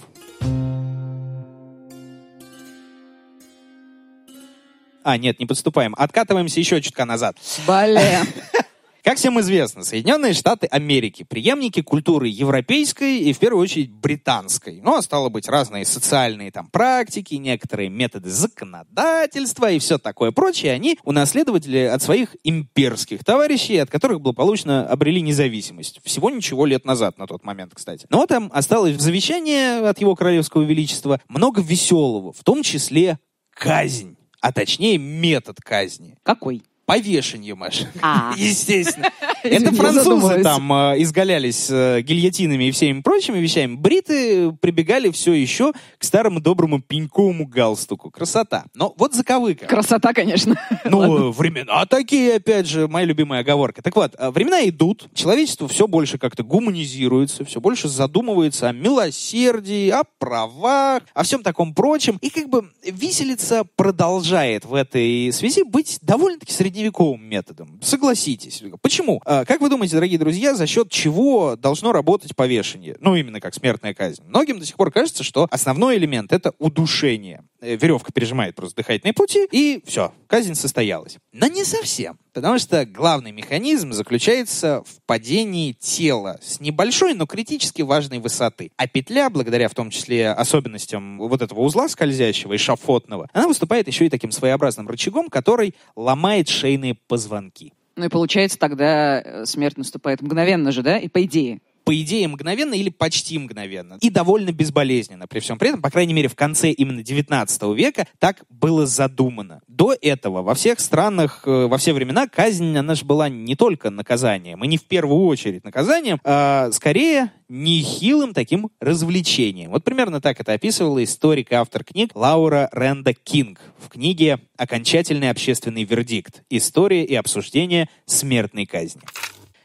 А, нет, не подступаем. Откатываемся еще чутка назад. Блин. Как всем известно, Соединенные Штаты Америки – преемники культуры европейской и, в первую очередь, британской. Ну, а стало быть, разные социальные там практики, некоторые методы законодательства и все такое прочее, они унаследовали от своих имперских товарищей, от которых благополучно обрели независимость. Всего ничего лет назад на тот момент, кстати. Но там осталось в завещании от его королевского величества много веселого, в том числе казнь, а точнее метод казни. Какой? Повешению, Маша. А. Естественно. Это французы там э, изгалялись э, гильотинами и всеми прочими вещами. Бриты прибегали все еще к старому доброму пеньковому галстуку. Красота. Но вот заковыка. Красота, конечно. Ну, времена такие, опять же, моя любимая оговорка. Так вот, э, времена идут, человечество все больше как-то гуманизируется, все больше задумывается о милосердии, о правах, о всем таком прочем. И как бы виселица продолжает в этой связи быть довольно-таки среди средневековым методом. Согласитесь. Почему? А, как вы думаете, дорогие друзья, за счет чего должно работать повешение? Ну, именно как смертная казнь. Многим до сих пор кажется, что основной элемент — это удушение. Э, веревка пережимает просто дыхательные пути, и все, казнь состоялась. Но не совсем. Потому что главный механизм заключается в падении тела с небольшой, но критически важной высоты. А петля, благодаря в том числе особенностям вот этого узла скользящего и шафотного, она выступает еще и таким своеобразным рычагом, который ломает шейные позвонки. Ну и получается, тогда э, смерть наступает мгновенно же, да? И по идее по идее, мгновенно или почти мгновенно. И довольно безболезненно при всем при этом, по крайней мере, в конце именно 19 века так было задумано. До этого во всех странах, э, во все времена казнь, она же была не только наказанием, и не в первую очередь наказанием, а скорее нехилым таким развлечением. Вот примерно так это описывала историк и автор книг Лаура Ренда Кинг в книге «Окончательный общественный вердикт. История и обсуждение смертной казни».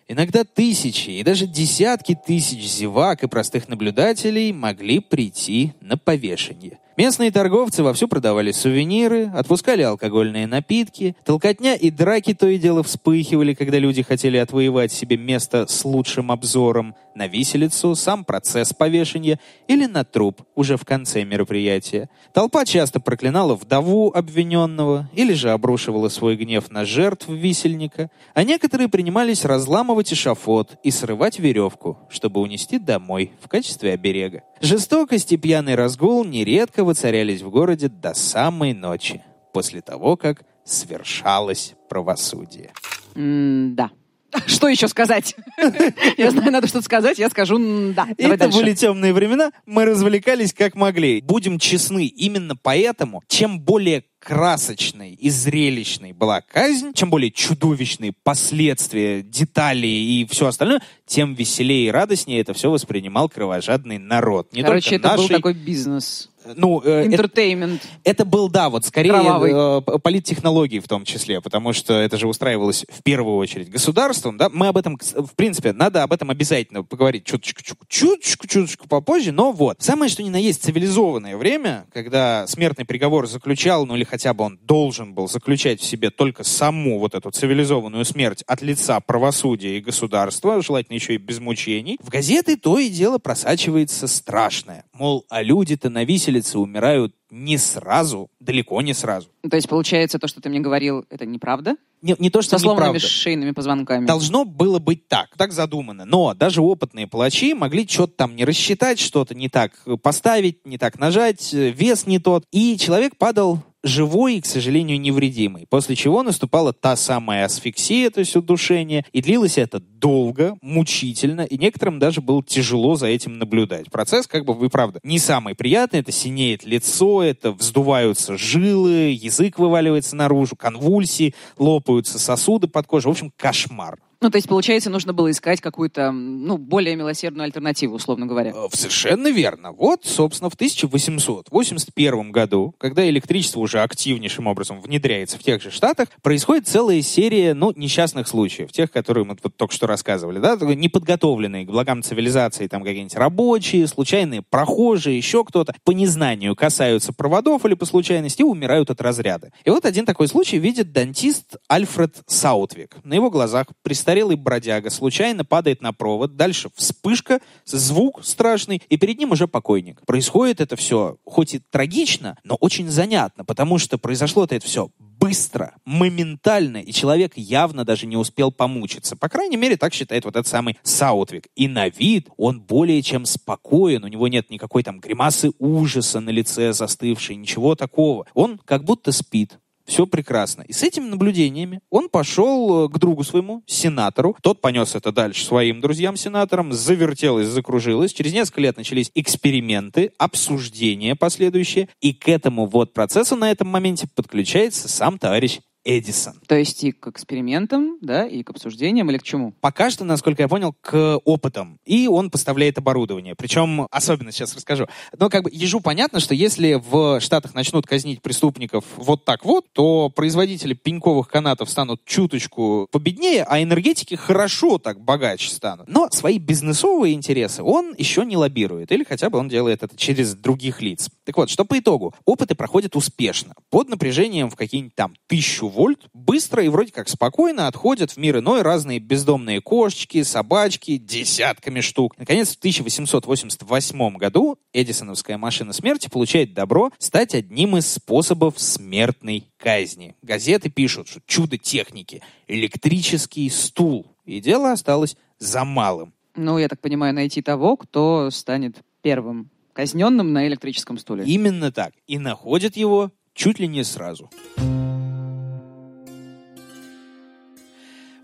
Иногда тысячи и даже десятки тысяч зевак и простых наблюдателей могли прийти на повешение. Местные торговцы вовсю продавали сувениры, отпускали алкогольные напитки, толкотня и драки то и дело вспыхивали, когда люди хотели отвоевать себе место с лучшим обзором на виселицу, сам процесс повешения или на труп уже в конце мероприятия. Толпа часто проклинала вдову обвиненного или же обрушивала свой гнев на жертв висельника, а некоторые принимались разламывать эшафот и срывать веревку, чтобы унести домой в качестве оберега. Жестокость и пьяный разгул нередко воцарялись в городе до самой ночи, после того, как свершалось правосудие. М-да. Что еще сказать? Я знаю, надо что-то сказать, я скажу «да». Это были темные времена, мы развлекались как могли. Будем честны, именно поэтому, чем более красочной и зрелищной была казнь, чем более чудовищные последствия, детали и все остальное, тем веселее и радостнее это все воспринимал кровожадный народ. Не Короче, это нашей... был такой бизнес. Ну, э, это, Entertainment. это был, да, вот скорее Кровавый. э, политтехнологии в том числе, потому что это же устраивалось в первую очередь государством, да, мы об этом, в принципе, надо об этом обязательно поговорить чуточку, чу- чуточку, чуточку попозже, но вот. Самое, что ни на есть цивилизованное время, когда смертный приговор заключал, ну или хотя бы он должен был заключать в себе только саму вот эту цивилизованную смерть от лица правосудия и государства, желательно еще и без мучений, в газеты то и дело просачивается страшное. Мол, а люди-то на виселице умирают не сразу, далеко не сразу. То есть, получается, то, что ты мне говорил, это неправда? Не, не то, что Со сломанными шейными позвонками. Должно было быть так, так задумано. Но даже опытные палачи могли что-то там не рассчитать, что-то не так поставить, не так нажать, э, вес не тот. И человек падал живой и, к сожалению, невредимый. После чего наступала та самая асфиксия, то есть удушение. И длилось это долго, мучительно, и некоторым даже было тяжело за этим наблюдать. Процесс, как бы, вы правда, не самый приятный. Это синеет лицо, это вздуваются жилы, язык вываливается наружу, конвульсии, лопаются сосуды под кожей. В общем, кошмар. Ну, то есть, получается, нужно было искать какую-то, ну, более милосердную альтернативу, условно говоря. Э, Совершенно верно. Вот, собственно, в 1881 году, когда электричество уже активнейшим образом внедряется в тех же штатах, происходит целая серия, ну, несчастных случаев, тех, которые мы вот только что рассказывали, да, неподготовленные к благам цивилизации, там какие-нибудь рабочие, случайные прохожие, еще кто-то, по незнанию касаются проводов или по случайности умирают от разряда. И вот один такой случай видит дантист Альфред Саутвик. На его глазах престарелый бродяга случайно падает на провод, дальше вспышка, звук страшный, и перед ним уже покойник. Происходит это все, хоть и трагично, но очень занятно, потому что произошло-то это все быстро, моментально, и человек явно даже не успел помучиться. По крайней мере, так считает вот этот самый Саутвик. И на вид он более чем спокоен, у него нет никакой там гримасы ужаса на лице застывшей, ничего такого. Он как будто спит, все прекрасно. И с этими наблюдениями он пошел э, к другу своему, сенатору. Тот понес это дальше своим друзьям-сенаторам, завертелось, закружилось. Через несколько лет начались эксперименты, обсуждения последующие. И к этому вот процессу на этом моменте подключается сам товарищ Эдисон. То есть и к экспериментам, да, и к обсуждениям, или к чему? Пока что, насколько я понял, к опытам. И он поставляет оборудование. Причем, особенно сейчас расскажу. Но как бы ежу понятно, что если в Штатах начнут казнить преступников вот так вот, то производители пеньковых канатов станут чуточку победнее, а энергетики хорошо так богаче станут. Но свои бизнесовые интересы он еще не лоббирует. Или хотя бы он делает это через других лиц. Так вот, что по итогу? Опыты проходят успешно. Под напряжением в какие-нибудь там тысячу вольт быстро и вроде как спокойно отходят в мир иной разные бездомные кошечки, собачки, десятками штук. Наконец, в 1888 году Эдисоновская машина смерти получает добро стать одним из способов смертной казни. Газеты пишут, что чудо техники — электрический стул. И дело осталось за малым. Ну, я так понимаю, найти того, кто станет первым казненным на электрическом стуле. Именно так. И находят его чуть ли не сразу.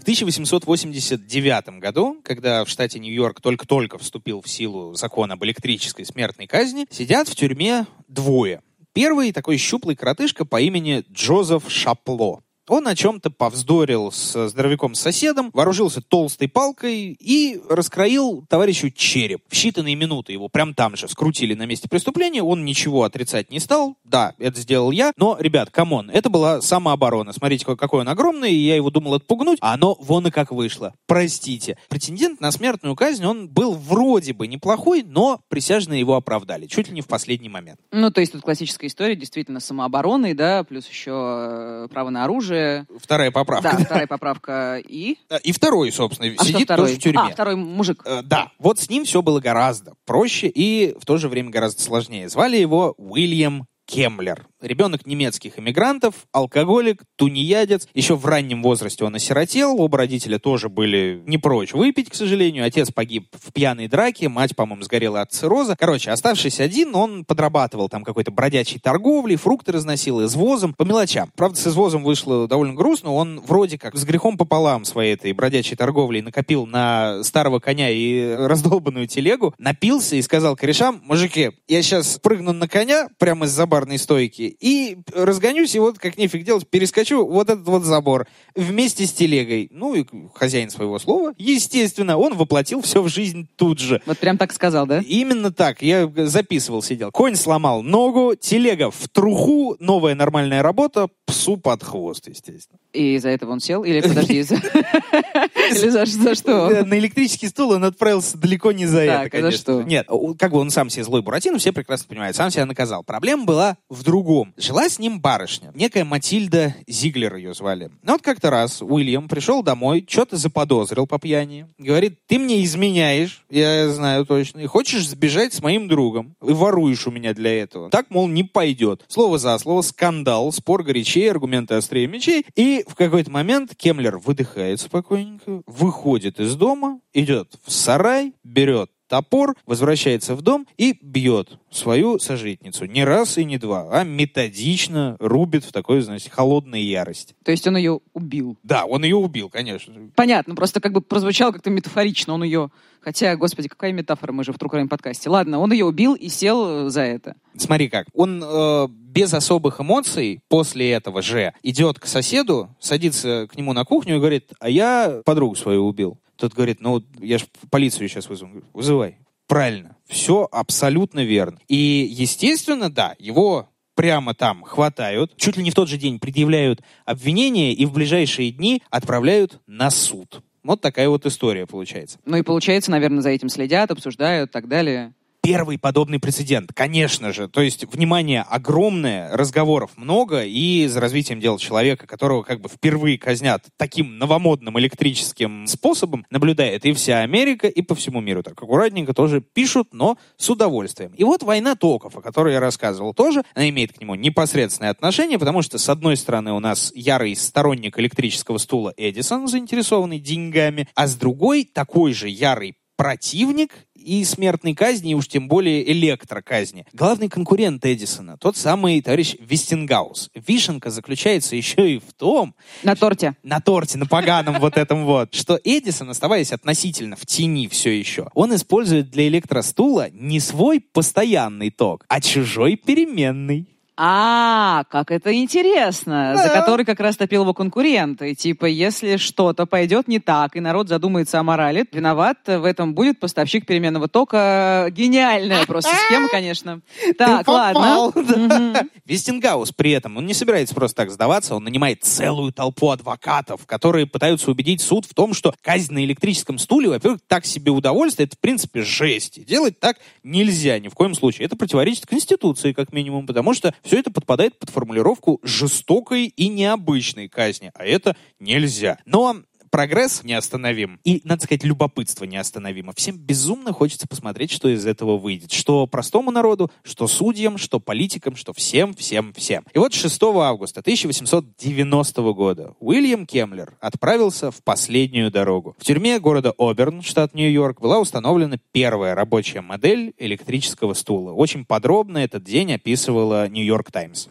1889 году, когда в штате Нью-Йорк только-только вступил в силу закон об электрической смертной казни, сидят в тюрьме двое. Первый такой щуплый коротышка по имени Джозеф Шапло. Он о чем-то повздорил с здоровяком-соседом, вооружился толстой палкой и раскроил товарищу череп. В считанные минуты его прям там же скрутили на месте преступления, он ничего отрицать не стал. Да, это сделал я, но, ребят, come on, это была самооборона. Смотрите, какой- он огромный, и я его думал отпугнуть, а оно вон и как вышло. Простите. Претендент на смертную казнь, он был вроде бы неплохой, но присяжные его оправдали, чуть ли не в последний момент. Ну, то есть тут классическая история, действительно, самообороны, да, плюс еще э, право на оружие. Вторая поправка. Да, вторая поправка. И? И второй, собственно, А сидит второй? тоже в тюрьме. А, второй мужик. Э, Да, вот с ним все было гораздо проще и в то же время гораздо сложнее. Звали его Уильям Кемлер. Ребенок немецких иммигрантов, алкоголик, тунеядец. Еще в раннем возрасте он осиротел. Оба родителя тоже были не прочь выпить, к сожалению. Отец погиб в пьяной драке, мать, по-моему, сгорела от цирроза. Короче, оставшись один, он подрабатывал там какой-то бродячей торговлей, фрукты разносил извозом, по мелочам. Правда, с извозом вышло довольно грустно. Он вроде как с грехом пополам своей этой бродячей торговлей накопил на старого коня и раздолбанную телегу, напился и сказал корешам, мужики, я сейчас прыгну на коня прямо из-за барной стойки и разгонюсь, и вот как нефиг делать, перескочу вот этот вот забор вместе с телегой. Ну и хозяин своего слова, естественно, он воплотил все в жизнь тут же. Вот прям так сказал, да? Именно так. Я записывал, сидел. Конь сломал ногу, телега в труху, новая нормальная работа, псу под хвост, естественно. И из-за этого он сел? Или, подожди, из-за... Или за, за что? Э, На электрический стул он отправился далеко не за Так, это, а за конечно. что? Нет, как бы он сам себе злой Буратино, все прекрасно понимают, сам себя наказал. Проблема была в другом. Жила с ним барышня, некая Матильда Зиглер ее звали. Ну вот как-то раз Уильям пришел домой, что-то заподозрил по пьяни. Говорит, ты мне изменяешь, я знаю точно, и хочешь сбежать с моим другом, и воруешь у меня для этого. Так, мол, не пойдет. Слово за слово, скандал, спор горячей, аргументы острее мечей. И в какой-то момент Кемлер выдыхает спокойненько, выходит из дома, идет в сарай, берет топор, возвращается в дом и бьет свою сожительницу. Не раз и не два, а методично рубит в такой, знаете, холодной ярости. То есть он ее убил. Да, он ее убил, конечно. Понятно, просто как бы прозвучало как-то метафорично. Он ее... Хотя, господи, какая метафора, мы же в True подкасте. Ладно, он ее убил и сел э, за это. Смотри как. Он э, без особых эмоций после этого же идет к соседу, садится к нему на кухню и говорит, а я подругу свою убил. Тот говорит, ну я ж полицию сейчас вызову. Вызывай. Правильно. Все абсолютно верно. И, естественно, да, его прямо там хватают, чуть ли не в тот же день предъявляют обвинение и в ближайшие дни отправляют на суд. Вот такая вот история получается. Ну и получается, наверное, за этим следят, обсуждают и так далее. Первый подобный прецедент, конечно же. То есть, внимание огромное, разговоров много, и за развитием дела человека, которого как бы впервые казнят таким новомодным электрическим способом, наблюдает и вся Америка, и по всему миру. Так аккуратненько тоже пишут, но с удовольствием. И вот война токов, о которой я рассказывал тоже, она имеет к нему непосредственное отношение, потому что, с одной стороны, у нас ярый сторонник электрического стула Эдисон, заинтересованный деньгами, а с другой, такой же ярый противник и смертной казни, и уж тем более электроказни. Главный конкурент Эдисона, тот самый товарищ Вестингаус. Вишенка заключается еще и в том, На торте. на торте, на поганом вот этом вот, что Эдисон, оставаясь относительно в тени все еще, он использует для электростула не свой постоянный ток, а чужой переменный. А, как это интересно, за который как раз топил его конкурент. И типа, если что-то пойдет не так, и народ задумается о морали, виноват в этом будет поставщик переменного тока. Гениальная просто схема, конечно. Так, попал, ладно. Вестингаус при этом, он не собирается просто так сдаваться, он нанимает целую толпу адвокатов, которые пытаются убедить суд в том, что казнь на электрическом стуле, во-первых, так себе удовольствие, это в принципе жесть. И делать так нельзя ни в коем случае. Это противоречит Конституции, как минимум, потому что все это подпадает под формулировку жестокой и необычной казни, а это нельзя. Но прогресс неостановим. И, надо сказать, любопытство неостановимо. Всем безумно хочется посмотреть, что из этого выйдет. Что простому народу, что судьям, что политикам, что всем, всем, всем. И вот 6 августа 1890 года Уильям Кемлер отправился в последнюю дорогу. В тюрьме города Оберн, штат Нью-Йорк, была установлена первая рабочая модель электрического стула. Очень подробно этот день описывала Нью-Йорк Таймс.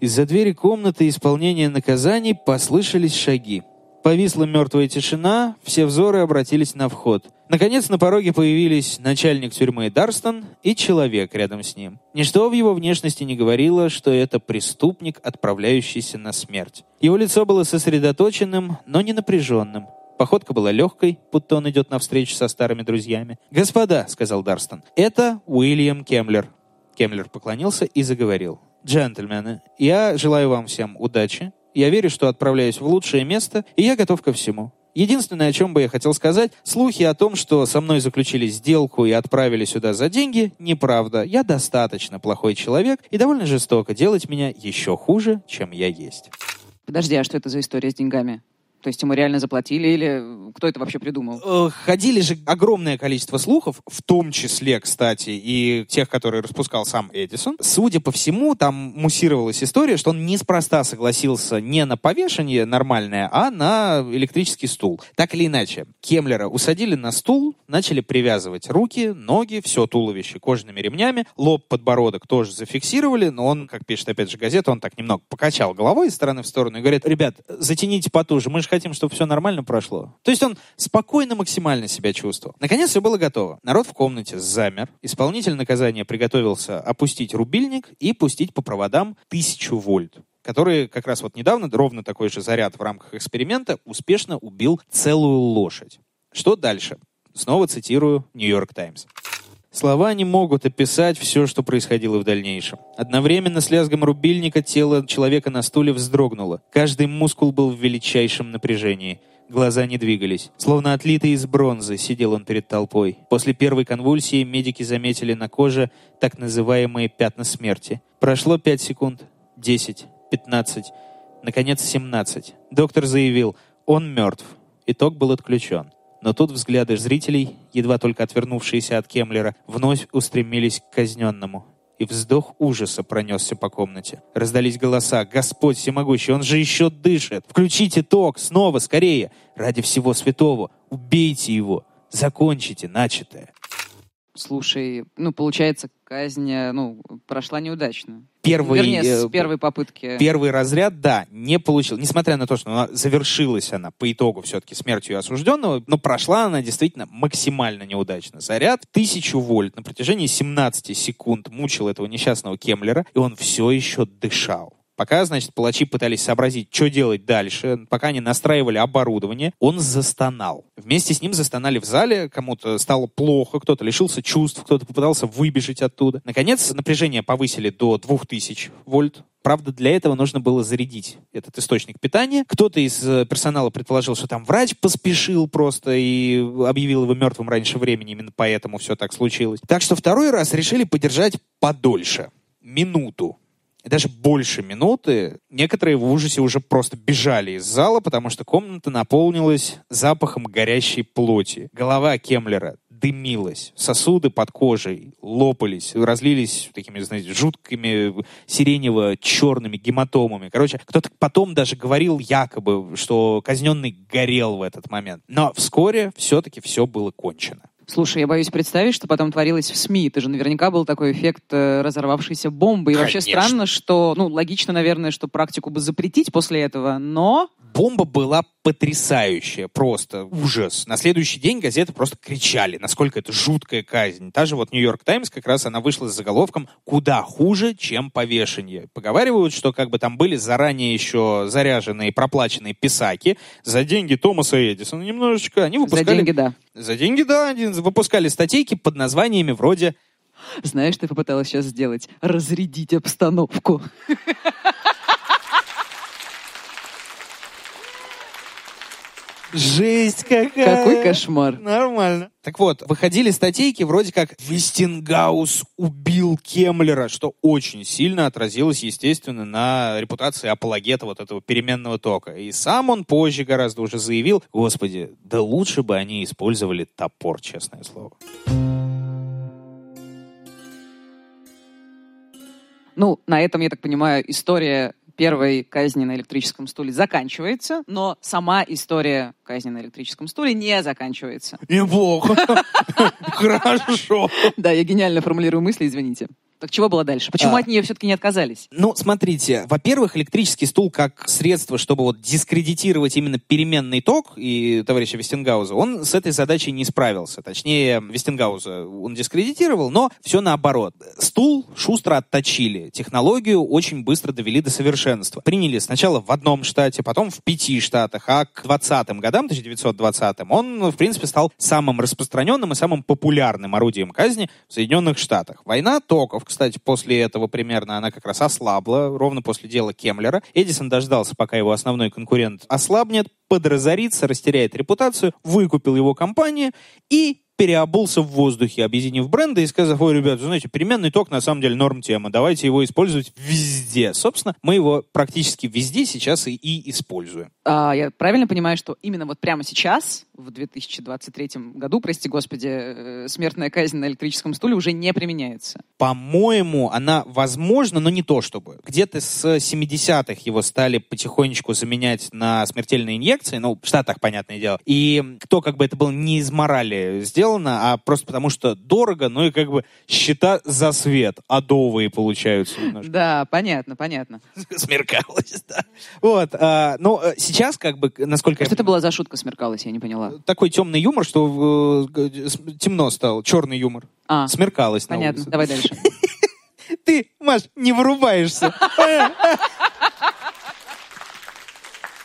Из-за двери комнаты исполнения наказаний послышались шаги. Повисла мертвая тишина, все взоры обратились на вход. Наконец на пороге появились начальник тюрьмы Дарстон и человек рядом с ним. Ничто в его внешности не говорило, что это преступник, отправляющийся на смерть. Его лицо было сосредоточенным, но не напряженным. Походка была легкой, будто он идет навстречу со старыми друзьями. «Господа», — сказал Дарстон, — «это Уильям Кемлер». Кемлер поклонился и заговорил. «Джентльмены, я желаю вам всем удачи. Я верю, что отправляюсь в лучшее место, и я готов ко всему. Единственное, о чем бы я хотел сказать, слухи о том, что со мной заключили сделку и отправили сюда за деньги, неправда. Я достаточно плохой человек, и довольно жестоко делать меня еще хуже, чем я есть». Подожди, а что это за история с деньгами? То есть ему реально заплатили или кто это вообще придумал? Э, Ходили же огромное количество слухов, в том числе, кстати, и тех, которые распускал сам Эдисон. Судя по всему, там муссировалась история, что он неспроста согласился не на повешение нормальное, а на электрический стул. Так или иначе, Кемлера усадили на стул, начали привязывать руки, ноги, все туловище кожаными ремнями, лоб, подбородок тоже зафиксировали, но он, как пишет опять же газета, он так немного покачал головой из стороны в сторону и говорит, ребят, затяните потуже, мы же хотим, чтобы все нормально прошло. То есть он спокойно максимально себя чувствовал. Наконец все было готово. Народ в комнате замер. Исполнитель наказания приготовился опустить рубильник и пустить по проводам тысячу вольт который как раз вот недавно, ровно такой же заряд в рамках эксперимента, успешно убил целую лошадь. Что дальше? Снова цитирую «Нью-Йорк Таймс». Слова не могут описать все, что происходило в дальнейшем. Одновременно с лязгом рубильника тело человека на стуле вздрогнуло. Каждый мускул был в величайшем напряжении. Глаза не двигались. Словно отлитый из бронзы, сидел он перед толпой. После первой конвульсии медики заметили на коже так называемые пятна смерти. Прошло пять секунд, десять, пятнадцать, наконец семнадцать. Доктор заявил, он мертв. Итог был отключен. Но тут взгляды зрителей, едва только отвернувшиеся от Кемлера, вновь устремились к казненному. И вздох ужаса пронесся по комнате. Раздались голоса. «Господь всемогущий, он же еще дышит! Включите ток! Снова, скорее! Ради всего святого! Убейте его! Закончите начатое!» Слушай, ну, получается, казнь, э, ну, прошла неудачно. Первый, Вернее, с э, первой попытки. Первый разряд, да, не получил. Несмотря на то, что она завершилась она по итогу все-таки смертью осужденного, но прошла она действительно максимально неудачно. Заряд 1000 вольт на протяжении 17 секунд мучил этого несчастного Кемлера, и он все еще дышал. Пока, значит, палачи пытались сообразить, что делать дальше, пока они настраивали оборудование, он застонал. Вместе с ним застонали в зале, кому-то стало плохо, кто-то лишился чувств, кто-то попытался выбежать оттуда. Наконец, напряжение повысили до 2000 вольт. Правда, для этого нужно было зарядить этот источник питания. Кто-то из э, персонала предположил, что там врач поспешил просто и объявил его мертвым раньше времени. Именно поэтому все так случилось. Так что второй раз решили подержать подольше. Минуту даже больше минуты, некоторые в ужасе уже просто бежали из зала, потому что комната наполнилась запахом горящей плоти. Голова Кемлера дымилась, сосуды под кожей лопались, разлились такими, знаете, жуткими сиренево-черными гематомами. Короче, кто-то потом даже говорил якобы, что казненный горел в этот момент. Но вскоре все-таки все было кончено. Слушай, я боюсь представить, что потом творилось в СМИ. Ты же наверняка был такой эффект э, разорвавшейся бомбы. И Конечно. вообще странно, что, ну, логично, наверное, что практику бы запретить после этого, но Бомба была потрясающая, просто ужас. На следующий день газеты просто кричали, насколько это жуткая казнь. Та же вот Нью-Йорк Таймс как раз она вышла с заголовком «Куда хуже, чем повешение». Поговаривают, что как бы там были заранее еще заряженные, проплаченные писаки за деньги Томаса Эдисона немножечко. Они выпускали... за деньги, да. За деньги, да. Они выпускали статейки под названиями вроде Знаешь, ты попыталась сейчас сделать? Разрядить обстановку. Жесть какая! Какой кошмар. Нормально. Так вот, выходили статейки вроде как «Вестингаус убил Кемлера», что очень сильно отразилось, естественно, на репутации апологета вот этого переменного тока. И сам он позже гораздо уже заявил, господи, да лучше бы они использовали топор, честное слово. Ну, на этом, я так понимаю, история первой казни на электрическом стуле заканчивается, но сама история казни на электрическом стуле не заканчивается. Неплохо. Хорошо. Да, я гениально формулирую мысли, извините. Так чего было дальше? Почему А. от нее все-таки не отказались? Ну, смотрите, во-первых, электрический стул как средство, чтобы вот дискредитировать именно переменный ток и товарища Вестингауза, он с этой задачей не справился. Точнее, Вестингауза он дискредитировал, но все наоборот. Стул шустро отточили, технологию очень быстро довели до совершенства. Приняли сначала в одном штате, потом в пяти штатах, а к 20-м годам, 1920-м, он, в принципе, стал самым распространенным и самым популярным орудием казни в Соединенных Штатах. Война токов, кстати, после этого примерно она как раз ослабла, ровно после дела Кемлера. Эдисон дождался, пока его основной конкурент ослабнет, подразорится, растеряет репутацию, выкупил его компанию и переобулся в воздухе, объединив бренды и сказав, ой, ребята, знаете, переменный ток на самом деле норм тема, давайте его использовать везде. Собственно, мы его практически везде сейчас и, и используем. А, я правильно понимаю, что именно вот прямо сейчас в 2023 году, прости господи, э, смертная казнь на электрическом стуле уже не применяется. По-моему, она возможна, но не то чтобы. Где-то с 70-х его стали потихонечку заменять на смертельные инъекции, ну, в Штатах, понятное дело. И кто как бы это было не из морали сделано, а просто потому что дорого, ну и как бы счета за свет адовые получаются немножко. Да, понятно, понятно. Смеркалось, да. Вот, а, ну, э, сейчас как бы, насколько... Что это была за шутка смеркалась, я не поняла. Такой темный юмор, что э, темно стало, черный юмор. А, Смеркалось на понятно, улице. давай дальше. Ты, Маш, не вырубаешься.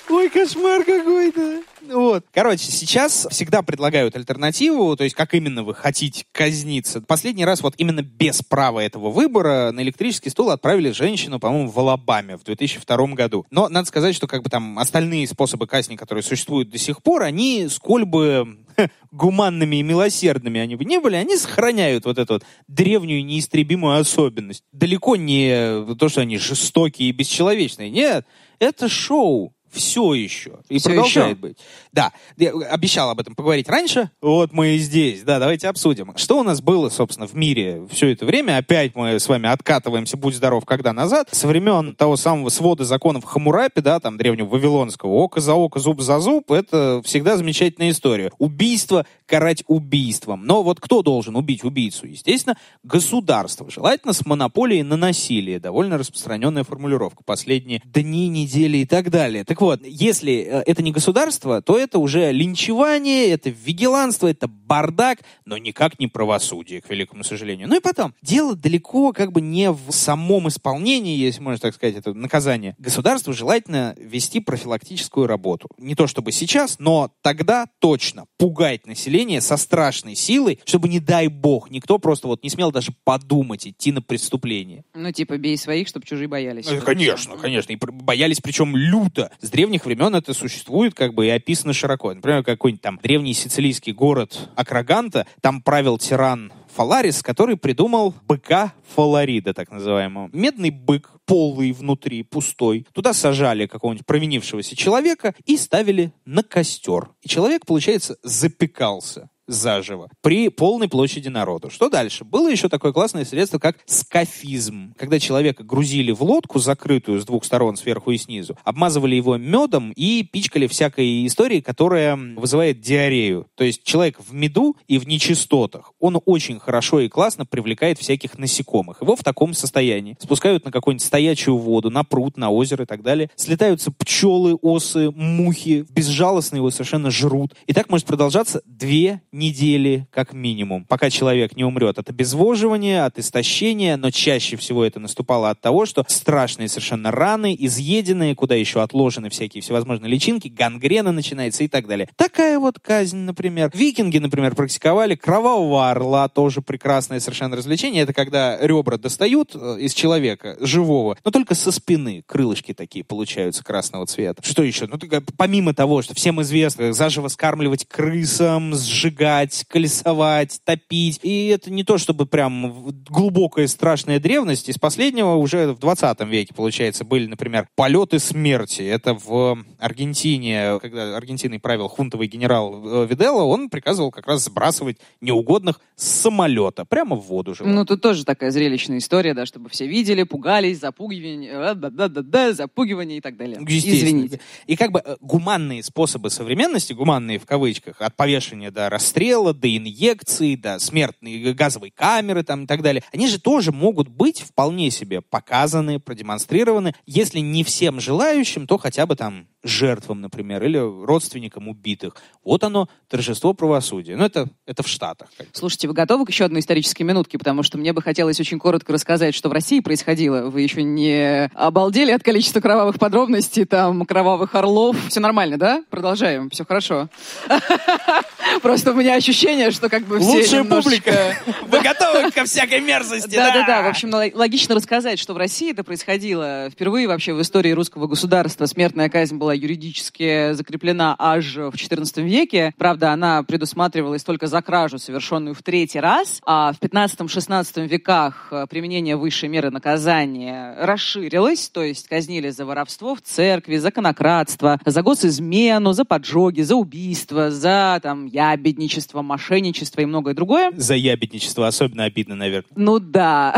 Ой, кошмар какой-то. Вот. Короче, сейчас всегда предлагают альтернативу, то есть как именно вы хотите казниться. Последний раз вот именно без права этого выбора на электрический стул отправили женщину, по-моему, в Алабаме в 2002 году. Но надо сказать, что как бы там остальные способы казни, которые существуют до сих пор, они сколь бы гуманными и милосердными они бы не были, они сохраняют вот эту вот древнюю неистребимую особенность. Далеко не то, что они жестокие и бесчеловечные. Нет, это шоу все еще. И Всё продолжает еще? быть. Да, я обещал об этом поговорить раньше. Вот мы и здесь. Да, давайте обсудим. Что у нас было, собственно, в мире все это время? Опять мы с вами откатываемся, будь здоров, когда назад. Со времен того самого свода законов Хамурапи, да, там, древнего вавилонского, око за око, зуб за зуб, это всегда замечательная история. Убийство карать убийством. Но вот кто должен убить убийцу? Естественно, государство. Желательно с монополией на насилие. Довольно распространенная формулировка. Последние дни, недели и так далее. Так вот, если э, это не государство, то это уже линчевание, это вигиланство, это бардак, но никак не правосудие, к великому сожалению. Ну и потом, дело далеко как бы не в самом исполнении, если можно так сказать, это наказание. Государству желательно вести профилактическую работу. Не то чтобы сейчас, но тогда точно пугать население со страшной силой, чтобы, не дай бог, никто просто вот не смел даже подумать идти на преступление. Ну, типа, бей своих, чтобы чужие боялись. Э, Конечно, конечно. И боялись причем люто. С древних времен это существует как бы и описано широко. Например, какой-нибудь там древний сицилийский город Акраганта, там правил тиран Фаларис, который придумал быка Фаларида, так называемого. Медный бык, полый внутри, пустой. Туда сажали какого-нибудь провинившегося человека и ставили на костер. И человек, получается, запекался заживо при полной площади народу. Что дальше? Было еще такое классное средство, как скафизм. Когда человека грузили в лодку, закрытую с двух сторон, сверху и снизу, обмазывали его медом и пичкали всякой историей, которая вызывает диарею. То есть человек в меду и в нечистотах, он очень хорошо и классно привлекает всяких насекомых. Его в таком состоянии спускают на какую-нибудь стоячую воду, на пруд, на озеро и так далее. Слетаются пчелы, осы, мухи, безжалостно его совершенно жрут. И так может продолжаться две недели как минимум, пока человек не умрет от обезвоживания, от истощения, но чаще всего это наступало от того, что страшные совершенно раны, изъеденные, куда еще отложены всякие всевозможные личинки, гангрена начинается и так далее. Такая вот казнь, например. Викинги, например, практиковали кровавого орла, тоже прекрасное совершенно развлечение. Это когда ребра достают э, из человека, живого, но только со спины. Крылышки такие получаются красного цвета. Что еще? Ну, только помимо того, что всем известно, заживо скармливать крысам, сжигать, колесовать, топить. И это не то, чтобы прям глубокая страшная древность. Из последнего уже в 20 веке, получается, были, например, полеты смерти. Это в Аргентине, когда Аргентиной правил хунтовый генерал э, Виделло, он приказывал как раз сбрасывать неугодных с самолета прямо в воду. желательно. Ну, тут тоже такая зрелищная история, да, чтобы все видели, пугались, запугивание, э, да-да-да-да, запугивание и так далее. Извините. И как бы э, гуманные способы современности, гуманные в кавычках, от повешения до расстрела, до инъекций, до смертной газовой камеры там и так далее, они же тоже могут быть вполне себе показаны, продемонстрированы, если не всем желающим, то хотя бы там жертвам, например, или родственникам убитых. Вот оно, торжество правосудия. Ну, это, это в Штатах. Слушайте, вы готовы к еще одной исторической минутке? Потому что мне бы хотелось очень коротко рассказать, что в России происходило. Вы еще не обалдели от количества кровавых подробностей, там, кровавых орлов. Все нормально, да? Продолжаем, все хорошо. Просто у меня ощущение, что как бы все Лучшая немножечко- публика. Вы готовы ко всякой мерзости? Да, да, да. В общем, логично рассказать, что в России это происходило впервые вообще в истории русского государства. Смертная казнь была юридически закреплена аж в XIV веке. Правда, она предусматривалась только за кражу, совершенную в третий раз. А в 15-16 веках э, применение высшей меры наказания расширилось, то есть казнили за воровство в церкви, за конократство, за госизмену, за поджоги, за убийство, за там ябедничество, мошенничество и многое другое. За ябедничество особенно обидно, наверное. Ну да.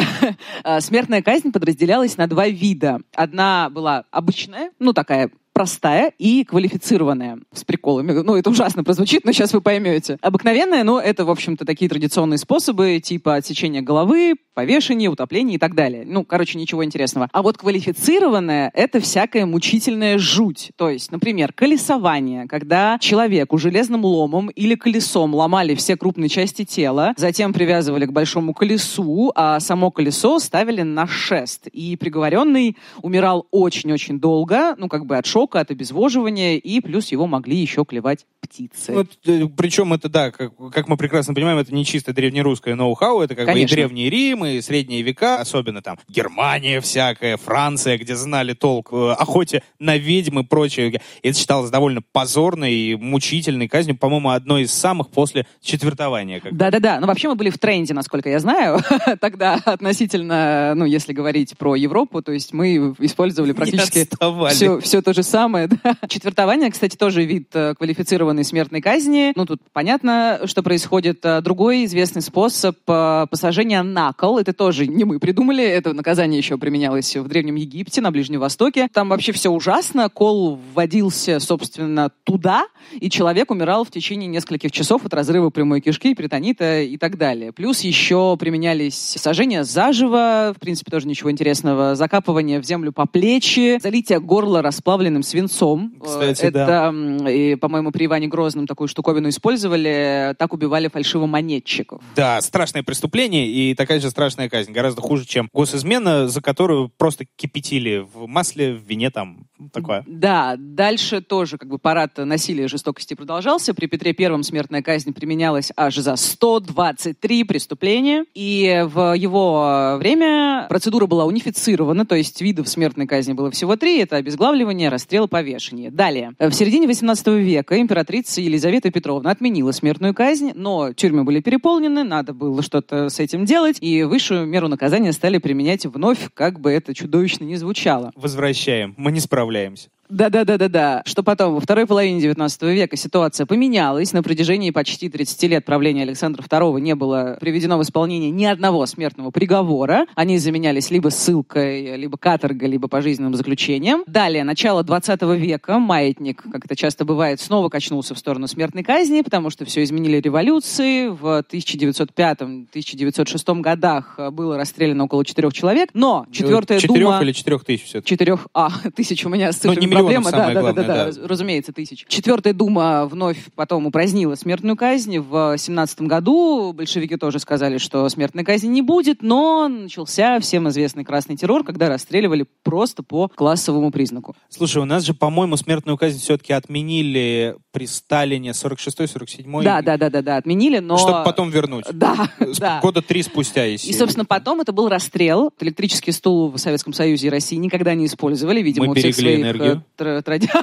А, Смертная казнь подразделялась на два вида. Одна была обычная, ну такая простая и квалифицированная с приколами. Ну, это ужасно прозвучит, но сейчас вы поймете. Обыкновенная, ну, это, в общем-то, такие традиционные способы, типа отсечения головы, повешения, утопления и так далее. Ну, короче, ничего интересного. А вот квалифицированная — это всякая мучительная жуть. То есть, например, колесование, когда человеку железным ломом или колесом ломали все крупные части тела, затем привязывали к большому колесу, а само колесо ставили на шест. И приговоренный умирал очень-очень долго, ну, как бы от шока, от обезвоживания, и плюс его могли еще клевать птицы. Ну, т- причем это, да, как, как мы прекрасно понимаем, это не чисто древнерусское ноу-хау, это как бы и Конечно. Древний Рим, и Средние века, особенно там Германия всякая, Франция, где знали толк э, охоте на ведьм и прочее. Это считалось довольно позорной и мучительной казнью, по-моему, одной из самых после четвертования. Да-да-да. Ну, вообще мы были в тренде, насколько я знаю. Тогда относительно, ну, если говорить про Европу, то есть мы использовали практически все, все то же самое. да. Четвертование, кстати, тоже вид э, квалифицированной смертной казни. Ну, тут понятно, что происходит. А Другой известный способ э, посажения на кол. Это тоже не мы придумали. Это наказание еще применялось в Древнем Египте, на Ближнем Востоке. Там вообще все ужасно. Кол вводился, собственно, туда, и человек умирал в течение нескольких часов от разрыва прямой кишки, перитонита и так далее. Плюс еще применялись сожжения заживо, в принципе, тоже ничего интересного, закапывание в землю по плечи, залитие горла расплавленным свинцом. Кстати, Это, да. и, по-моему, при Иване Грозном такую штуковину использовали, так убивали фальшивомонетчиков. Да, страшное преступление и такая же страшная казнь. Гораздо хуже, чем госизмена, за которую просто кипятили в масле, в вине там. Такое. Да, дальше тоже как бы парад насилия и жестокости продолжался. При Петре Первом смертная казнь применялась аж за 123 преступления. И в его время процедура была унифицирована, то есть видов смертной казни было всего три. Это обезглавливание, расстрел и повешение. Далее. В середине 18 века императрица Елизавета Петровна отменила смертную казнь, но тюрьмы были переполнены, надо было что-то с этим делать, и высшую меру наказания стали применять вновь, как бы это чудовищно не звучало. Возвращаем. Мы не справляемся. Да-да-да-да-да. Что потом? Во второй половине 19 века ситуация поменялась. На протяжении почти 30 лет правления Александра II не было приведено в исполнение ни одного смертного приговора. Они заменялись либо ссылкой, либо каторгой, либо пожизненным заключением. Далее, начало 20 века, маятник, как это часто бывает, снова качнулся в сторону смертной казни, потому что все изменили революции. В 1905-1906 годах было расстреляно около четырех человек. Но четвертая Четырех дума... или четырех тысяч все-таки? Четырех, а, тысяч у меня с Ну, цифрами проблема. да, да, главное, да, да, да. раз- разумеется, тысяч. Четвертая дума вновь потом упразднила смертную казнь. В семнадцатом году большевики тоже сказали, что смертной казни не будет, но начался всем известный красный террор, когда расстреливали просто по классовому признаку. Слушай, у нас же, по-моему, смертную казнь все-таки отменили при Сталине 46-47. Да, да, да, да, да, отменили, но... Чтобы потом вернуть. Да, да. Года три спустя, если... И, собственно, потом это был расстрел. Электрический стул в Советском Союзе и России никогда не использовали, видимо, Мы у всех своих энергию. Э, тра- тради-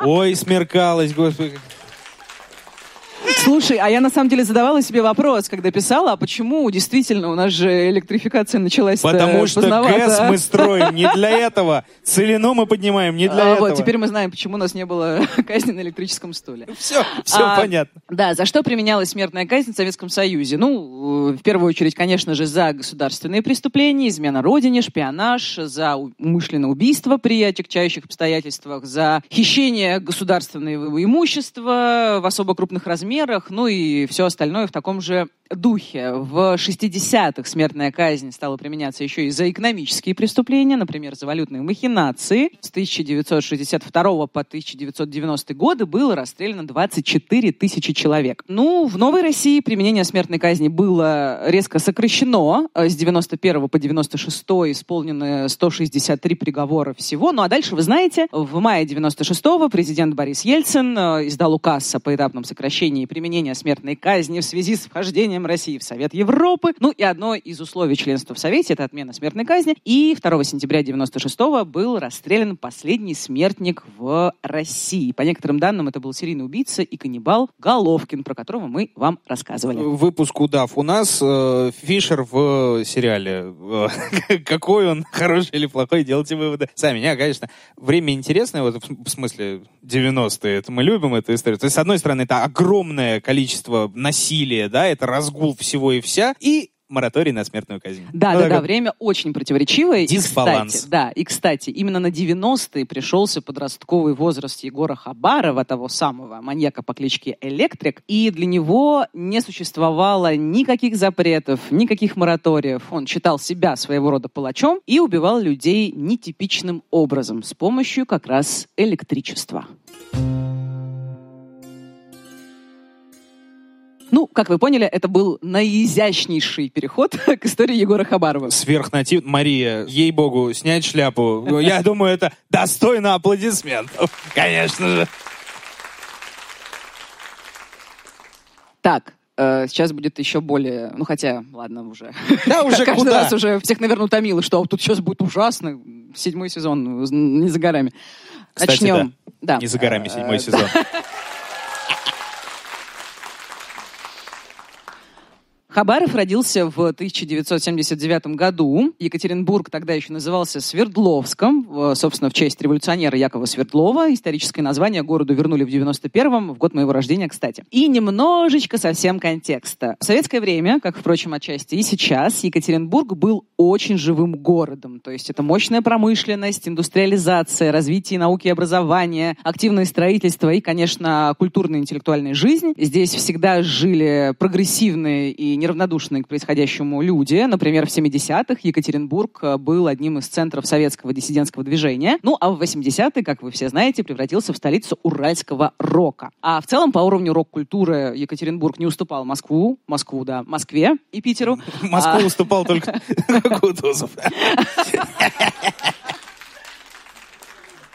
Ой, смеркалось, господи. Слушай, а я на самом деле задавала себе вопрос, когда писала, а почему действительно у нас же электрификация началась Потому что ГЭС мы строим не для этого. Целину мы поднимаем не для А, этого. Вот, теперь мы знаем, почему у нас не было казни на электрическом стуле. Все, все А, понятно. Да, за что применялась смертная казнь в Советском Союзе? Ну, э, в первую очередь, конечно же, за государственные преступления, измена родине, шпионаж, за умышленное убийство при отягчающих обстоятельствах, за хищение государственного имущества в особо крупных размерах, выборах, ну и все остальное в таком же духе. В 60-х смертная казнь стала применяться еще и за экономические преступления, например, за валютные махинации. С 1962 по 1990 годы было расстреляно 24 тысячи человек. Ну, в Новой России применение смертной казни было резко сокращено. С 91 по 96 исполнены 163 приговора всего. Ну а дальше, вы знаете, в мае 96 президент Борис Ельцин э, издал указ о поэтапном сокращении применения смертной казни в связи с вхождением России в Совет Европы. Ну и одно из условий членства в Совете – это отмена смертной казни. И 2 сентября 96 был расстрелян последний смертник в России. По некоторым данным, это был серийный убийца и каннибал Головкин, про которого мы вам рассказывали. Выпуск удав. У нас э, Фишер в сериале. Э, какой он, хороший или плохой, делайте выводы. Сами, меня, конечно, время интересное, вот в смысле 90-е, это мы любим эту историю. То есть, с одной стороны, это огромное количество насилия, да, это раз разгул всего и вся, и мораторий на смертную казнь. Да, ну, да, да, время очень противоречивое. Дисбаланс. И, кстати, да, и, кстати, именно на 90-е пришелся подростковый возраст Егора Хабарова, того самого маньяка по кличке Электрик, и для него не существовало никаких запретов, никаких мораториев. Он считал себя своего рода палачом и убивал людей нетипичным образом с помощью как раз электричества. Ну, как вы поняли, это был наизящнейший переход к истории Егора Хабарова. Сверхнатив... Мария, ей-богу, снять шляпу. Я думаю, это достойно аплодисментов. Конечно же. Так, э, сейчас будет еще более... Ну, хотя, ладно, уже. Да, уже Каждый куда? раз уже всех, наверное, утомило, что тут сейчас будет ужасно. Седьмой сезон не за горами. Кстати, Начнем. Да. Не за горами седьмой э, сезон. Хабаров родился в 1979 году. Екатеринбург тогда еще назывался Свердловском, собственно, в честь революционера Якова Свердлова. Историческое название городу вернули в 91-м, в год моего рождения, кстати. И немножечко совсем контекста. В советское время, как, впрочем, отчасти и сейчас, Екатеринбург был очень живым городом. То есть это мощная промышленность, индустриализация, развитие науки и образования, активное строительство и, конечно, культурная интеллектуальная жизнь. Здесь всегда жили прогрессивные и неравнодушные к происходящему люди. Например, в 70-х Екатеринбург э, был одним из центров советского диссидентского движения. Ну, а в 80-е, как вы все знаете, превратился в столицу уральского рока. А в целом по уровню рок-культуры Екатеринбург не уступал Москву, Москву, да, Москве и Питеру. Москву а... уступал только Кутузов.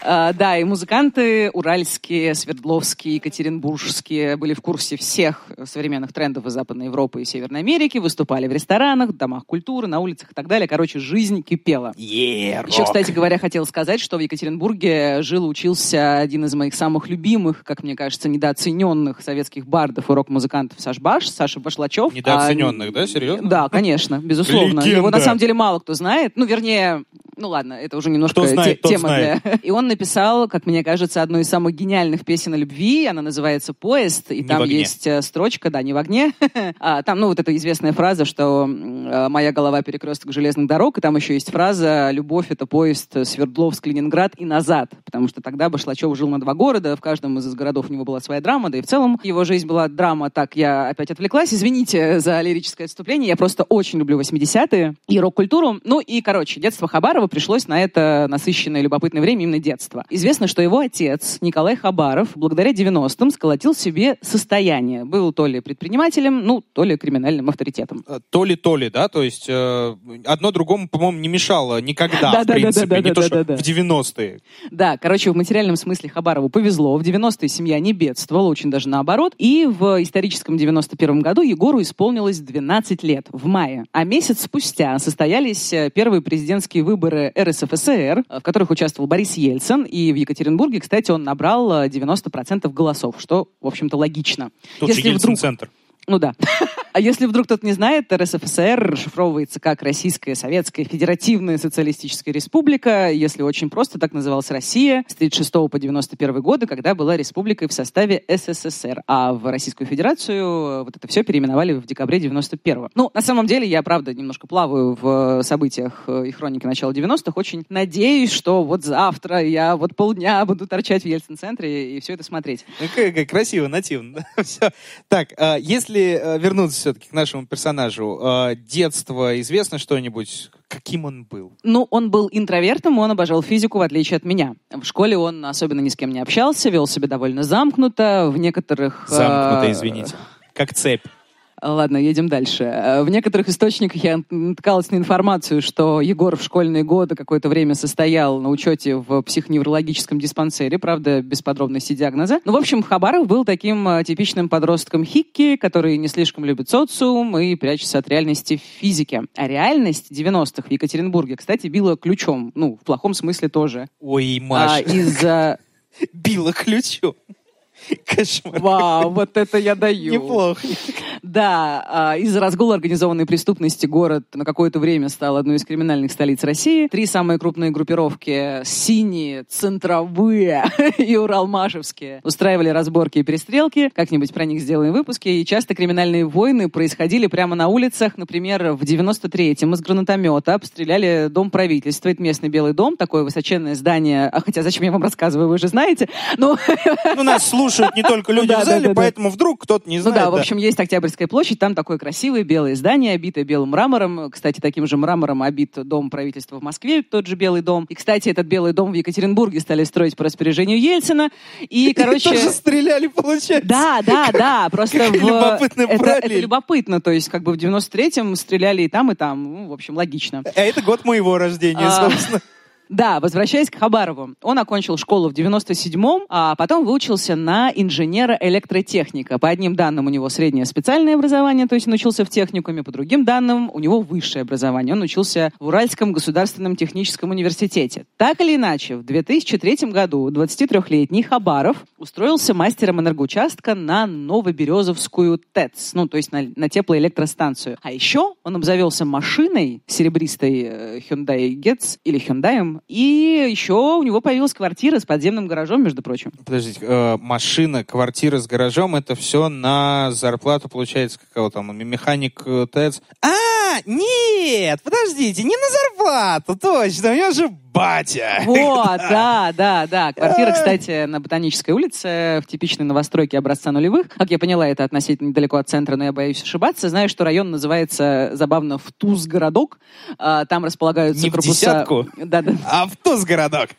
А, да, и музыканты уральские, свердловские, екатеринбургские были в курсе всех современных трендов из Западной Европы и Северной Америки, выступали в ресторанах, в домах культуры, на улицах и так далее. Короче, жизнь кипела. Yeah, Еще, кстати говоря, хотел сказать, что в Екатеринбурге жил, учился один из моих самых любимых, как мне кажется, недооцененных советских бардов и рок-музыкантов Саш Баш, Саша Башлачев. Недооцененных, а, да? Серьезно? Да, конечно, безусловно. Легенда. Его на самом деле мало кто знает. Ну, вернее, ну ладно, это уже немножко Кто знает, те, тема знает. для... И он написал, как мне кажется, одну из самых гениальных песен о любви. Она называется «Поезд», и Не там есть э, строчка, да, не в огне. а, там, ну, вот эта известная фраза, что э, «Моя голова перекресток железных дорог», и там еще есть фраза «Любовь — это поезд Свердловск-Ленинград и назад», потому что тогда Башлачев жил на два города, в каждом из городов у него была своя драма, да и в целом его жизнь была драма. Так, я опять отвлеклась, извините за лирическое отступление, я просто очень люблю 80-е и рок-культуру. Ну и, короче, детство Хабарова пришлось на это насыщенное любопытное время именно детства. Известно, что его отец, Николай Хабаров, благодаря 90-м сколотил себе состояние. Был то ли предпринимателем, ну, то ли криминальным авторитетом. Э, То ли, то ли, да? То есть э, одно другому, по-моему, не мешало никогда, Да, в да, принципе. да, да, не то, да, что да, да. в 90-е. Да, короче, в материальном смысле Хабарову повезло. В 90-е семья не бедствовала, очень даже наоборот. И в историческом 91 году Егору исполнилось 12 лет, в мае. А месяц спустя состоялись э, первые президентские выборы РСФСР, в которых участвовал Борис Ельцин. И в Екатеринбурге, кстати, он набрал э, 90% голосов, что, в общем-то, логично. Тут Если же вдруг... Ельцин-центр. Ну да. А если вдруг кто-то не знает, РСФСР расшифровывается как Российская Советская Федеративная Социалистическая Республика. Если очень просто, так называлась Россия с 36 по 91 годы, когда была республикой в составе СССР. А в Российскую Федерацию вот это все переименовали в декабре 91 Ну, на самом деле, я, правда, немножко плаваю в событиях и хронике начала 90-х. Очень надеюсь, что вот завтра я вот полдня буду торчать в Ельцин-центре и все это смотреть. Ну, как, как красиво, нативно. Все. Так, а, если э, вернуться все-таки к нашему персонажу, а, детство известно что-нибудь? Каким он был? Ну, он был интровертом, он обожал физику, в отличие от меня. В школе он особенно ни с кем не общался, вел себя довольно замкнуто. В некоторых... Замкнуто, извините. Как цепь. Ладно, едем дальше. Э, в некоторых источниках я натыкалась на информацию, что Егор в школьные годы какое-то время состоял на учете в психоневрологическом диспансере, правда, без подробностей диагноза. Ну, в общем, Хабаров был таким э, типичным подростком хикки, который не слишком любит социум и прячется от реальности в физике. А реальность 90-х в Екатеринбурге, кстати, била ключом. Ну, в плохом смысле тоже. Ой, Маша. А, из-за... Била ключом. Кошмар. Вау, вот это я даю. Неплохо. Да, а, из-за разгула организованной преступности город на какое-то время стал одной из криминальных столиц России. Три самые крупные группировки — синие, центровые и уралмашевские — устраивали разборки и перестрелки. Как-нибудь про них сделаем выпуски. И часто криминальные войны происходили прямо на улицах. Например, в 93-м из гранатомета обстреляли дом правительства. Это местный Белый дом, такое высоченное здание. А хотя зачем я вам рассказываю, вы же знаете. Но... Ну, нас слушают не только люди в зале, поэтому вдруг кто-то не знает. Ну да, в общем, есть Октябрьская площадь, там такое красивое белое здание, обитое белым мрамором. Кстати, таким же мрамором обит дом правительства в Москве, тот же Белый дом. И, кстати, этот Белый дом в Екатеринбурге стали строить по распоряжению Ельцина. И, короче... Тоже стреляли, получается. Да, да, да. Просто это любопытно. То есть, как бы в 93-м стреляли и там, и там. Ну, в общем, логично. А это год моего рождения, а, собственно. Да, возвращаясь к Хабарову. Он окончил школу в 97-м, а потом выучился на инженера-электротехника. По одним данным у него среднее специальное образование, то есть он учился в техникуме, по другим данным у него высшее образование. Он учился в Уральском государственном техническом университете. Так или иначе, в 2003 году 23-летний Хабаров устроился мастером энергоучастка на Новоберезовскую ТЭЦ, ну, то есть на, на теплоэлектростанцию. А еще он обзавелся машиной серебристой э, Hyundai Getz или Hyundai и еще у него появилась квартира с подземным гаражом, между прочим. Подождите, э, машина, квартира с гаражом, это все на зарплату, получается, какого там, механик э, ТЭЦ. А, нет, подождите, не на зарплату, точно, у него же батя. Вот, да, да, да. Квартира, кстати, на Ботанической улице, в типичной новостройке образца нулевых. Как я поняла, это относительно недалеко от центра, но я боюсь ошибаться. Знаю, что район называется забавно в городок. А, там располагаются Не корпуса... в десятку, да, да. а в городок.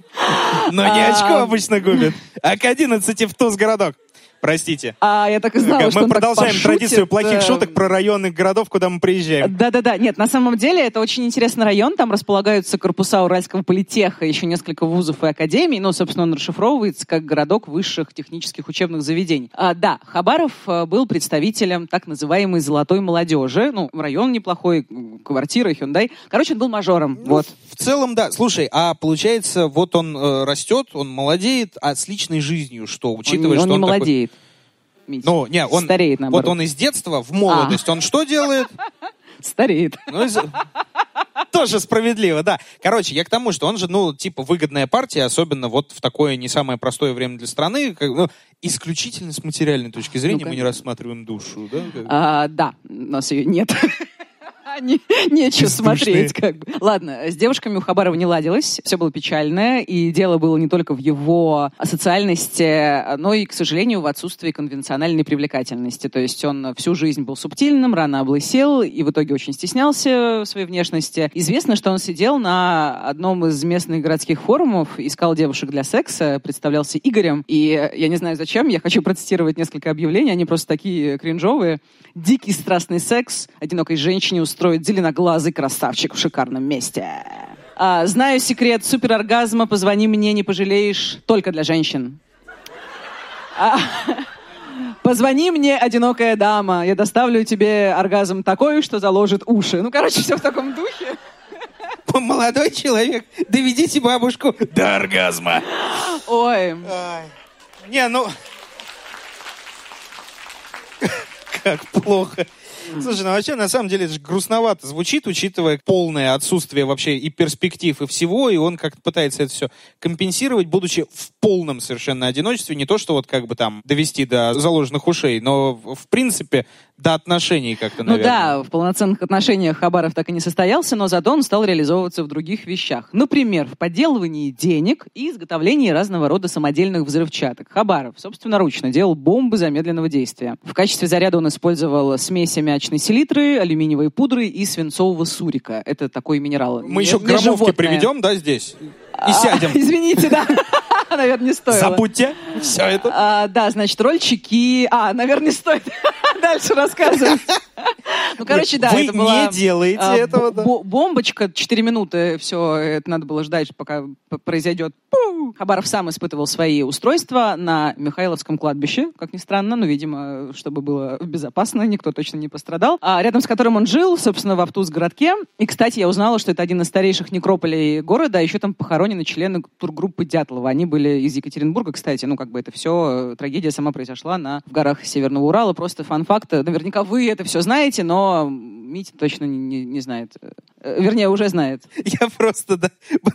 Но не а. очко обычно губит, а к одиннадцати в городок. Простите. А я так и знала, мы что продолжаем традицию плохих шуток про районы городов, куда мы приезжаем. Да-да-да. Нет, на самом деле это очень интересный район. Там располагаются корпуса Уральского политеха, еще несколько вузов и академий. Ну, собственно, он расшифровывается как городок высших технических учебных заведений. А, да, Хабаров э, был представителем так называемой золотой молодежи. Ну, район неплохой, квартира, Hyundai. Короче, он был мажором. Ну, вот. В целом, да. Слушай, а получается, вот он э, растет, он молодеет, а с личной жизнью что? Учитывая, он, что он не молодеет. Такой... Мить. Ну, не, он, Стареет, наоборот. вот он из детства в молодость, а. он что делает? Стареет. Ну, из... Тоже справедливо, да. Короче, я к тому, что он же, ну, типа, выгодная партия, особенно вот в такое не самое простое время для страны. Как, ну, исключительно с материальной точки зрения ну, мы не рассматриваем душу, да? А, да, у нас ее нет. Не, нечего смотреть. Как бы. Ладно, с девушками у Хабарова не ладилось, все было печальное, и дело было не только в его социальности, но и, к сожалению, в отсутствии конвенциональной привлекательности. То есть он всю жизнь был субтильным, рано облысел, и в итоге очень стеснялся своей внешности. Известно, что он сидел на одном из местных городских форумов, искал девушек для секса, представлялся Игорем, и я не знаю зачем, я хочу процитировать несколько объявлений, они просто такие кринжовые. «Дикий страстный секс одинокой женщине устроил устроит зеленоглазый красавчик в шикарном месте. А, знаю секрет супероргазма, позвони мне, не пожалеешь, только для женщин. А, позвони мне, одинокая дама, я доставлю тебе оргазм такой, что заложит уши. Ну, короче, все в таком духе. Молодой человек, доведите бабушку до оргазма. Ой. Ой. Не, ну... Как плохо. Слушай, ну вообще, на самом деле, это же грустновато звучит, учитывая полное отсутствие вообще и перспектив, и всего, и он как-то пытается это все компенсировать, будучи в полном совершенно одиночестве, не то, что вот как бы там довести до заложенных ушей, но в принципе до отношений как-то, Ну наверное. да, в полноценных отношениях Хабаров так и не состоялся, но зато он стал реализовываться в других вещах. Например, в подделывании денег и изготовлении разного рода самодельных взрывчаток. Хабаров собственноручно делал бомбы замедленного действия. В качестве заряда он использовал смесь аммиачной селитры, алюминиевой пудры и свинцового сурика. Это такой минерал. Мы не- еще громовки животное. приведем, да, здесь? И А, сядем. Извините, да. Наверное, не стоило. Забудьте все это. А, да, значит, рольчики... А, наверное, не стоит дальше рассказывать. Ну, короче, да, Вы это была... не делаете а, этого, да? бо- Бомбочка, 4 минуты, все, это надо было ждать, пока произойдет. Пу! Хабаров сам испытывал свои устройства на Михайловском кладбище, как ни странно, но, видимо, чтобы было безопасно, никто точно не пострадал. А рядом с которым он жил, собственно, в Автуз-городке. И, кстати, я узнала, что это один из старейших некрополей города, а еще там похоронены члены тургруппы Дятлова. Они были из Екатеринбурга, кстати. Ну, как бы это все, трагедия сама произошла на, в горах Северного Урала. Просто фан-факт. Наверняка вы это все знаете, но Митя точно не, не- не знает. Э, Вернее, уже знает. Я просто, да,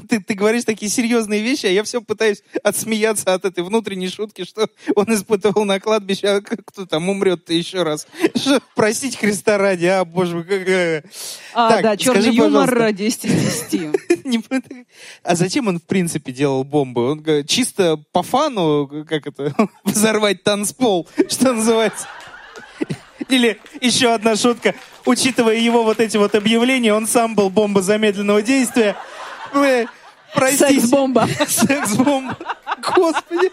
ты, ты говоришь такие серьезные вещи, а я все пытаюсь отсмеяться от этой внутренней шутки, что он испытывал на кладбище, а как- кто там умрет-то еще раз. Что, простить Христа ради, а, боже мой, какая... А, Так, да, черный скажи, юмор пожалуйста. 10 из 10. Не пон- А зачем он, в принципе, делал бомбы? Он говорит, чисто по фану, как это, взорвать танцпол, что называется. Или еще одна шутка. Учитывая его вот эти вот объявления, он сам был бомба замедленного действия. Вы, простите. Секс-бомба. Секс-бомба. Господи.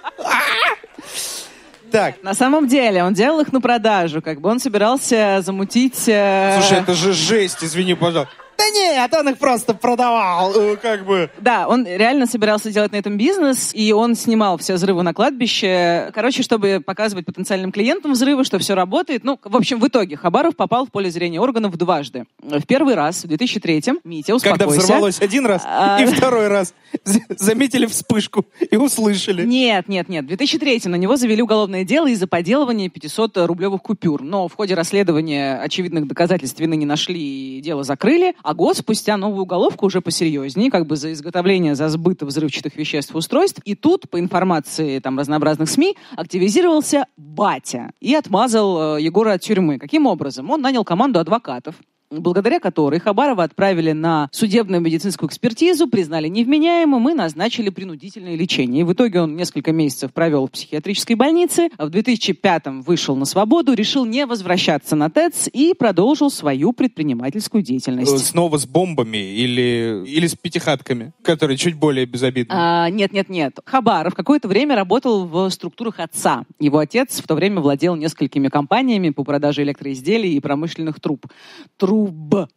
Так, На самом деле, он делал их на продажу, как бы он собирался замутить... э, слушай, это же жесть, извини, пожалуйста. Да нет, он их просто продавал, э, как бы. Да, он реально собирался делать на этом бизнес, и он снимал все взрывы на кладбище. Короче, чтобы показывать потенциальным клиентам взрывы, что все работает. Ну, в общем, в итоге Хабаров попал в поле зрения органов дважды. В первый раз, в 2003-м, Митя, успокойся. Когда взорвалось один раз, А, и второй раз заметили вспышку и услышали. Нет, нет, нет. В 2003 на него завели уголовное дело из-за подделывания 500-рублевых купюр. Но в ходе расследования очевидных доказательств вины не нашли и дело закрыли. А год спустя новую уголовку уже посерьезнее, как бы за изготовление, за сбыт взрывчатых веществ устройств. И тут, по информации там разнообразных СМИ, активизировался батя и отмазал э, Егора от тюрьмы. Каким образом? Он нанял команду адвокатов, благодаря которой Хабарова отправили на судебную медицинскую экспертизу, признали невменяемым и назначили принудительное лечение. И в итоге он несколько месяцев провел в психиатрической больнице, а в 2005-м вышел на свободу, решил не возвращаться на ТЭЦ и продолжил свою предпринимательскую Э, деятельность. Снова с бомбами или, или с пятихатками, которые чуть более безобидны. А, нет, нет, нет. Хабаров какое-то время работал в структурах отца. Его отец в то время владел несколькими компаниями по продаже электроизделий и промышленных труб. Труб.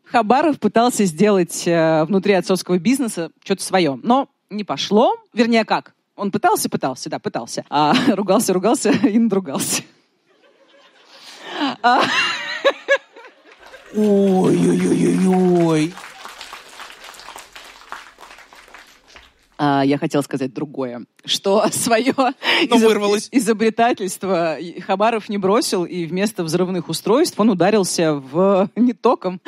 Хабаров пытался сделать э, внутри отцовского бизнеса что-то свое, но не пошло. Вернее, как? Он пытался, пытался, да, пытался. А ругался, ругался и надругался. А, Ой-ой-ой-ой-ой. А, я хотела сказать другое, что свое Но вырвалось. изобретательство Хабаров не бросил, и вместо взрывных устройств он ударился в... не током,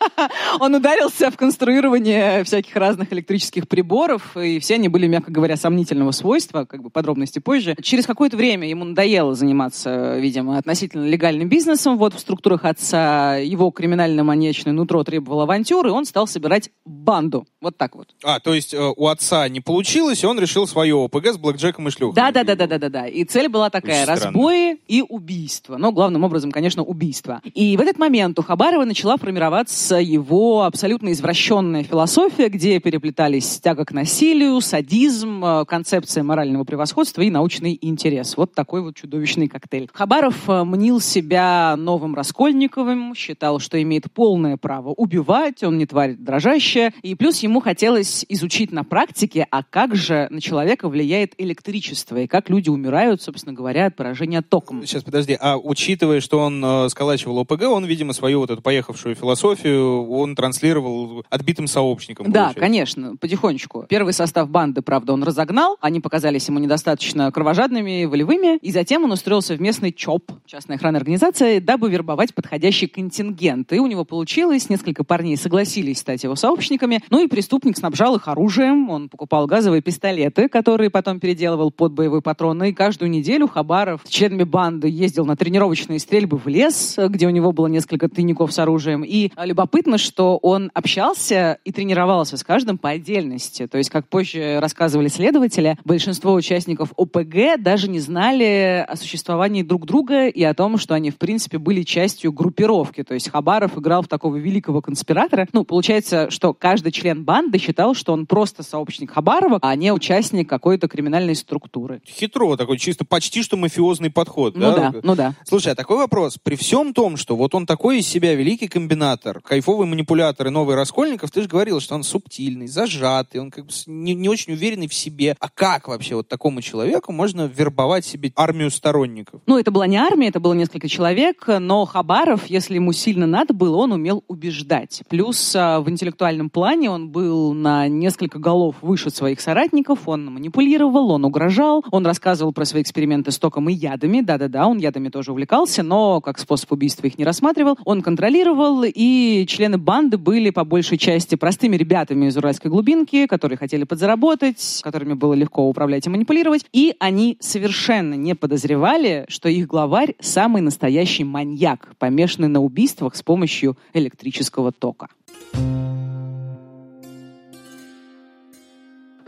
он ударился в конструирование всяких разных электрических приборов, и все они были, мягко говоря, сомнительного свойства, как бы подробности позже. Через какое-то время ему надоело заниматься, видимо, относительно легальным бизнесом, вот в структурах отца его криминально-маньячное нутро требовало авантюры, и он стал собирать банду. Вот так вот. А, то есть э, у отца не получилось, и он решил свое ОПГ с блэкджеком и шлюхой. Да, да, да, да, да, да, да. И цель была такая: Очень странно. разбои и убийство. Но главным образом, конечно, убийство. И в этот момент у Хабарова начала формироваться его абсолютно извращенная философия, где переплетались тяга к насилию, садизм, э, концепция морального превосходства и научный интерес. Вот такой вот чудовищный коктейль. Хабаров э, мнил себя новым Раскольниковым, считал, что имеет полное право убивать, он не тварь дрожащая. И плюс ему хотелось изучить на практике, а как же на человека влияет электричество, и как люди умирают, собственно говоря, от поражения током. Сейчас, подожди. А учитывая, что он э, сколачивал ОПГ, он, видимо, свою вот эту поехавшую философию он транслировал отбитым сообщникам. Да, получается. конечно, потихонечку. Первый состав банды, правда, он разогнал. Они показались ему недостаточно кровожадными, волевыми. И затем он устроился в местный ЧОП, частная охранная организация, дабы вербовать подходящий контингент. И у него получилось. Несколько парней согласились стать его сообщниками. Ну и преступник снабжал их оружием. Он покупал газовые пистолеты, которые потом переделывал под боевой патрон. И каждую неделю Хабаров с членами банды ездил на тренировочные стрельбы в лес, где у него было несколько тайников с оружием. И любопытно, что он общался и тренировался с каждым по отдельности. То есть, как позже рассказывали следователи, большинство участников ОПГ даже не знали о существовании друг друга и о том, что они, в принципе, были частью группировки. То есть Хабаров играл в такого великого конспиратора. Ну, получается, что каждый член банды считал, что он просто сообщник Хабарова, а не участник какой-то криминальной структуры. Хитро такой, чисто почти что мафиозный подход. Ну да, ну да. Слушай, а такой вопрос. При всем том, что вот он такой из себя великий комбинатор, кайфовый манипулятор и новый Раскольников, ты же говорил, что он субтильный, зажатый, он как бы не, не очень уверенный в себе. А как вообще вот такому человеку можно вербовать себе армию сторонников? Ну, это была не армия, это было несколько человек, но Хабаров, если ему сильно надо было, он умел убеждать. Плюс а, в интеллектуальном плане он был на несколько голов выше своих соратников, он манипулировал, он угрожал, он рассказывал про свои эксперименты с током и ядами, да-да-да, он ядами тоже увлекался, но как способ убийства их не рассматривал. Он контролировал, и члены банды были по большей части простыми ребятами из уральской глубинки, которые хотели подзаработать, которыми было легко управлять и манипулировать, и они совершенно не подозревали, что их главарь самый настоящий маньяк, помешанный на убийствах с помощью электрического тока.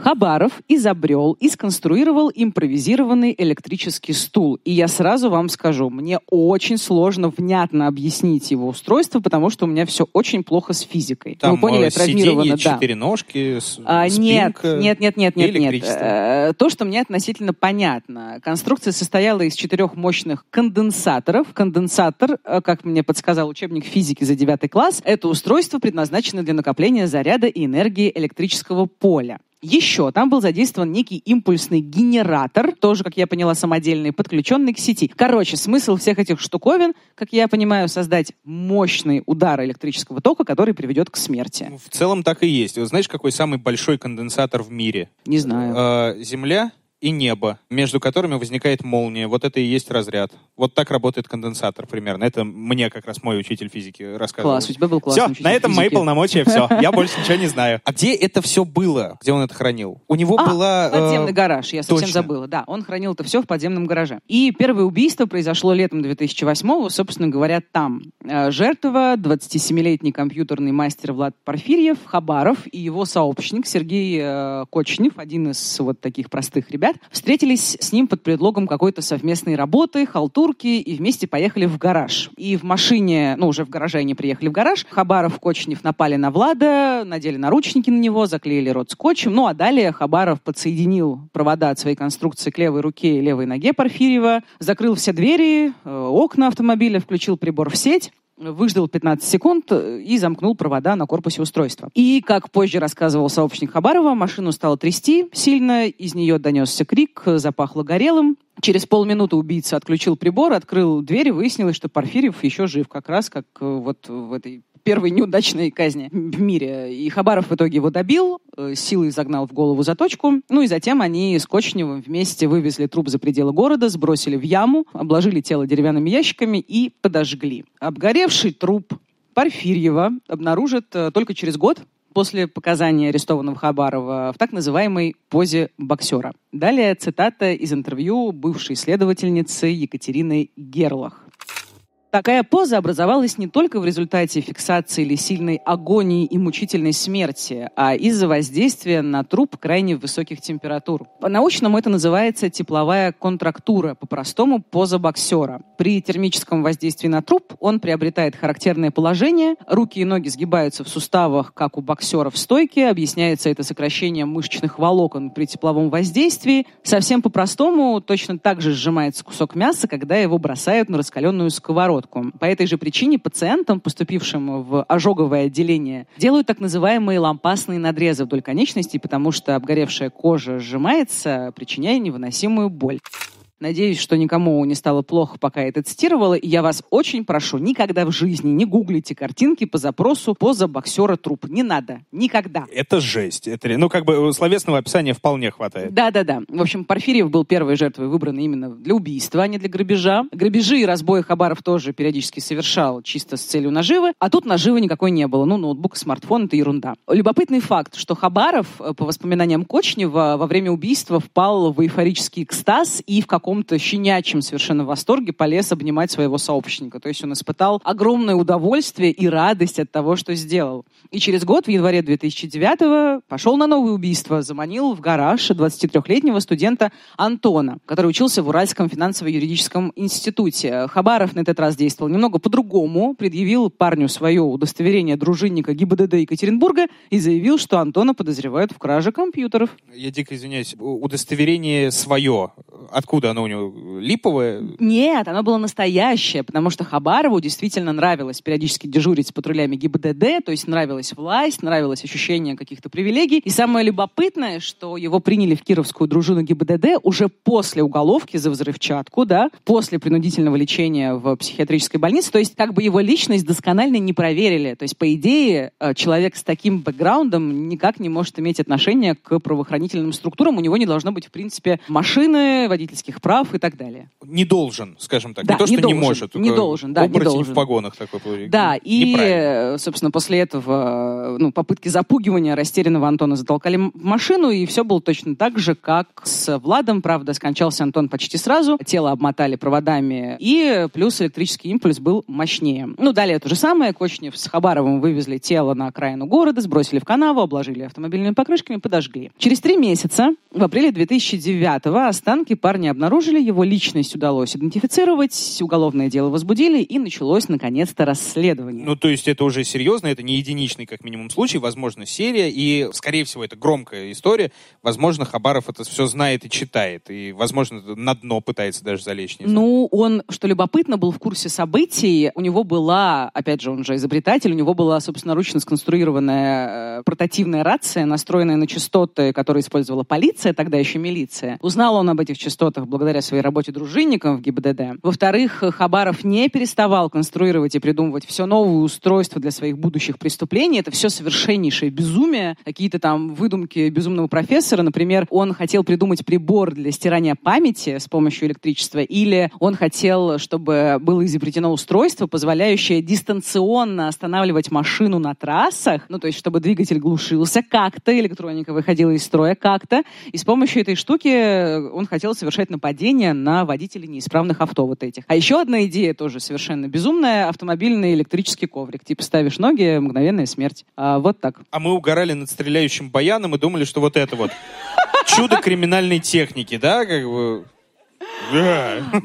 Хабаров изобрел и сконструировал импровизированный электрический стул. И я сразу вам скажу, мне очень сложно внятно объяснить его устройство, потому что у меня все очень плохо с физикой. Там Вы поняли, это сиденье, да. четыре ножки, с- А, нет, нет, нет, нет, нет, нет. Э, То, что мне относительно понятно. Конструкция состояла из четырех мощных конденсаторов. Конденсатор, э, как мне подсказал учебник физики за девятый класс, это устройство предназначено для накопления заряда и энергии электрического поля. Еще там был задействован некий импульсный генератор, тоже, как я поняла, самодельный, подключенный к сети. Короче, смысл всех этих штуковин, как я понимаю, создать мощный удар электрического тока, который приведет к смерти. В целом так и есть. Вот знаешь, какой самый большой конденсатор в мире? Не знаю. Э, Земля и небо, между которыми возникает молния. Вот это и есть разряд. Вот так работает конденсатор примерно. Это мне как раз мой учитель физики рассказывал. Класс, у тебя был классный Все, учитель на этом мои физики. полномочия, все. Я больше ничего не знаю. А где это все было? Где он это хранил? У него А, была... э, подземный гараж, я совсем точно. забыла. Да, он хранил это все в подземном гараже. И первое убийство произошло летом 2008-го, собственно говоря, там. Э, Жертва, 27-летний компьютерный мастер Влад Порфирьев, Хабаров и его сообщник Сергей э, Кочнев, один из вот таких простых ребят, встретились с ним под предлогом какой-то совместной работы, халтурки, и вместе поехали в гараж. И в машине, ну, уже в гараже они приехали в гараж, Хабаров, Кочнев напали на Влада, надели наручники на него, заклеили рот скотчем. Ну, а далее Хабаров подсоединил провода от своей конструкции к левой руке и левой ноге Порфирьева, закрыл все двери, э, окна автомобиля, включил прибор в сеть, выждал 15 секунд э, и замкнул провода на корпусе устройства. И, как позже рассказывал сообщник Хабарова, машину стало трясти сильно, из нее донесся крик, запахло горелым. Через полминуты убийца отключил прибор, открыл дверь и выяснилось, что Порфирьев еще жив, как раз как э, вот в этой первой неудачной казни в мире. И Хабаров в итоге его добил, э, силой загнал в голову заточку. Ну и затем они с Кочневым вместе вывезли труп за пределы города, сбросили в яму, обложили тело деревянными ящиками и подожгли. Обгоревший труп Порфирьева обнаружат э, только через год после показания арестованного Хабарова в так называемой позе боксера. Далее цитата из интервью бывшей следовательницы Екатерины Герлах. Такая поза образовалась не только в результате фиксации или сильной агонии и мучительной смерти, а из-за воздействия на труп крайне высоких температур. По-научному это называется тепловая контрактура, по-простому поза боксера. При термическом воздействии на труп он приобретает характерное положение, руки и ноги сгибаются в суставах, как у боксера в стойке, объясняется это сокращением мышечных волокон при тепловом воздействии. Совсем по-простому точно так же сжимается кусок мяса, когда его бросают на раскаленную сковородку. По этой же причине пациентам, поступившим в ожоговое отделение, делают так называемые лампасные надрезы вдоль конечностей, потому что обгоревшая кожа сжимается, причиняя невыносимую боль. Надеюсь, что никому не стало плохо, пока я это цитировала. И я вас очень прошу, никогда в жизни не гуглите картинки по запросу поза боксера труп. Не надо. Никогда. Это жесть. Это, ну, как бы словесного описания вполне хватает. Да-да-да. В общем, Порфирьев был первой жертвой, выбранной именно для убийства, а не для грабежа. Грабежи и разбои Хабаров тоже периодически совершал чисто с целью наживы. А тут наживы никакой не было. Ну, ноутбук и смартфон — это ерунда. Любопытный факт, что Хабаров, э, по воспоминаниям Кочнева, во время убийства впал в эйфорический экстаз и в каком-то щенячьем совершенно восторге полез обнимать своего сообщника. То есть он испытал огромное удовольствие и радость от того, что сделал. И через год, в январе 2009-го, пошел на новое убийство. Заманил в гараж 23-летнего студента Антона, который учился в Уральском финансово-юридическом институте. Хабаров на этот раз действовал немного по-другому. Предъявил парню свое удостоверение дружинника ГИБДД Екатеринбурга и заявил, что Антона подозревают в краже компьютеров. Я дико извиняюсь. Удостоверение свое. Откуда оно у него? Липовое? Нет, оно было настоящее, потому что Хабарову действительно нравилось периодически дежурить с патрулями ГИБДД, то есть нравилась власть, нравилось ощущение каких-то привилегий. И самое любопытное, что его приняли в кировскую дружину ГИБДД уже после уголовки за взрывчатку, да, после принудительного лечения в психиатрической больнице. То есть как бы его личность досконально не проверили. То есть, по идее, э, человек с таким бэкграундом никак не может иметь отношение к правоохранительным структурам. У него не должно быть, в принципе, машины, водительских прав и так далее. Не должен, скажем так. Да, не то, что не, должен, не может. Не должен, да, не должен. в погонах такой. Да, и, собственно, после этого ну, попытки запугивания растерянного Антона затолкали в машину, и все было точно так же, как с Владом. Правда, скончался Антон почти сразу. Тело обмотали проводами, и плюс электрический импульс был мощнее. Ну, далее то же самое. Кочнев с Хабаровым вывезли тело на окраину города, сбросили в канаву, обложили автомобильными покрышками, подожгли. Через три месяца, в апреле 2009-го, останки парня обнаружили, его личность удалось идентифицировать, уголовное дело возбудили, и началось, наконец-то, расследование. Ну, то есть это уже серьезно, это не единичный, как минимум, случай, возможно, серия, и, скорее всего, это громкая история. Возможно, Хабаров это все знает и читает, и, возможно, на дно пытается даже залечь. Ну, он, что любопытно, был в курсе событий. У него была, опять же, он же изобретатель, у него была собственноручно сконструированная э, портативная рация, настроенная на частоты, которые использовала полиция, тогда еще милиция. Узнал он об этих частотах благодаря своей работе дружинником в ГИБДД. Во-вторых, Хабаров не переставал конструировать и придумывать все новые устройства для своих будущих преступлений. Это все совершеннейшее безумие. Какие-то там выдумки безумного профессора. Например, он хотел придумать прибор для стирания памяти с помощью электричества, или он хотел, чтобы было изобретено устройство, позволяющее дистанционно останавливать машину на трассах, ну, то есть, чтобы двигатель глушился как-то, электроника выходила из строя как-то, и с помощью этой штуки он хотел совершать нападение на водителей неисправных авто вот этих. А еще одна идея тоже совершенно безумная, автомобильный электрический коврик. Типа ставишь ноги, мгновенная смерть. А, вот так. А мы угорали над стреляющим баяном и думали, что вот это вот чудо криминальной техники, да, как бы...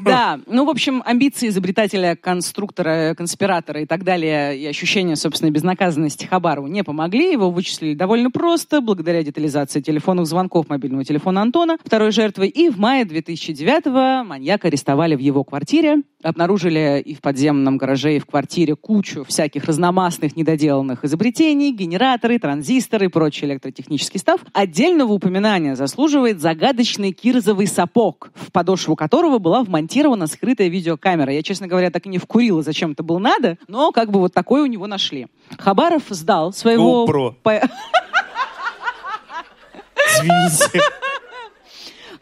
Да, ну, в общем, амбиции изобретателя, конструктора, конспиратора и так далее, и ощущение собственной безнаказанности Хабарову не помогли. Его вычислили довольно просто, благодаря детализации телефонных звонков мобильного телефона Антона, второй жертвы. И в мае 2009-го маньяка арестовали в его квартире. Обнаружили и в подземном гараже, и в квартире кучу всяких разномастных недоделанных изобретений, генераторы, транзисторы и прочий электротехнический став. Отдельного упоминания заслуживает загадочный кирзовый сапог, в подошву которого была вмонтирована скрытая видеокамера. Я, честно говоря, так и не вкурила, зачем это было надо, но как бы вот такое у него нашли. Хабаров сдал своего... GoPro. Извините.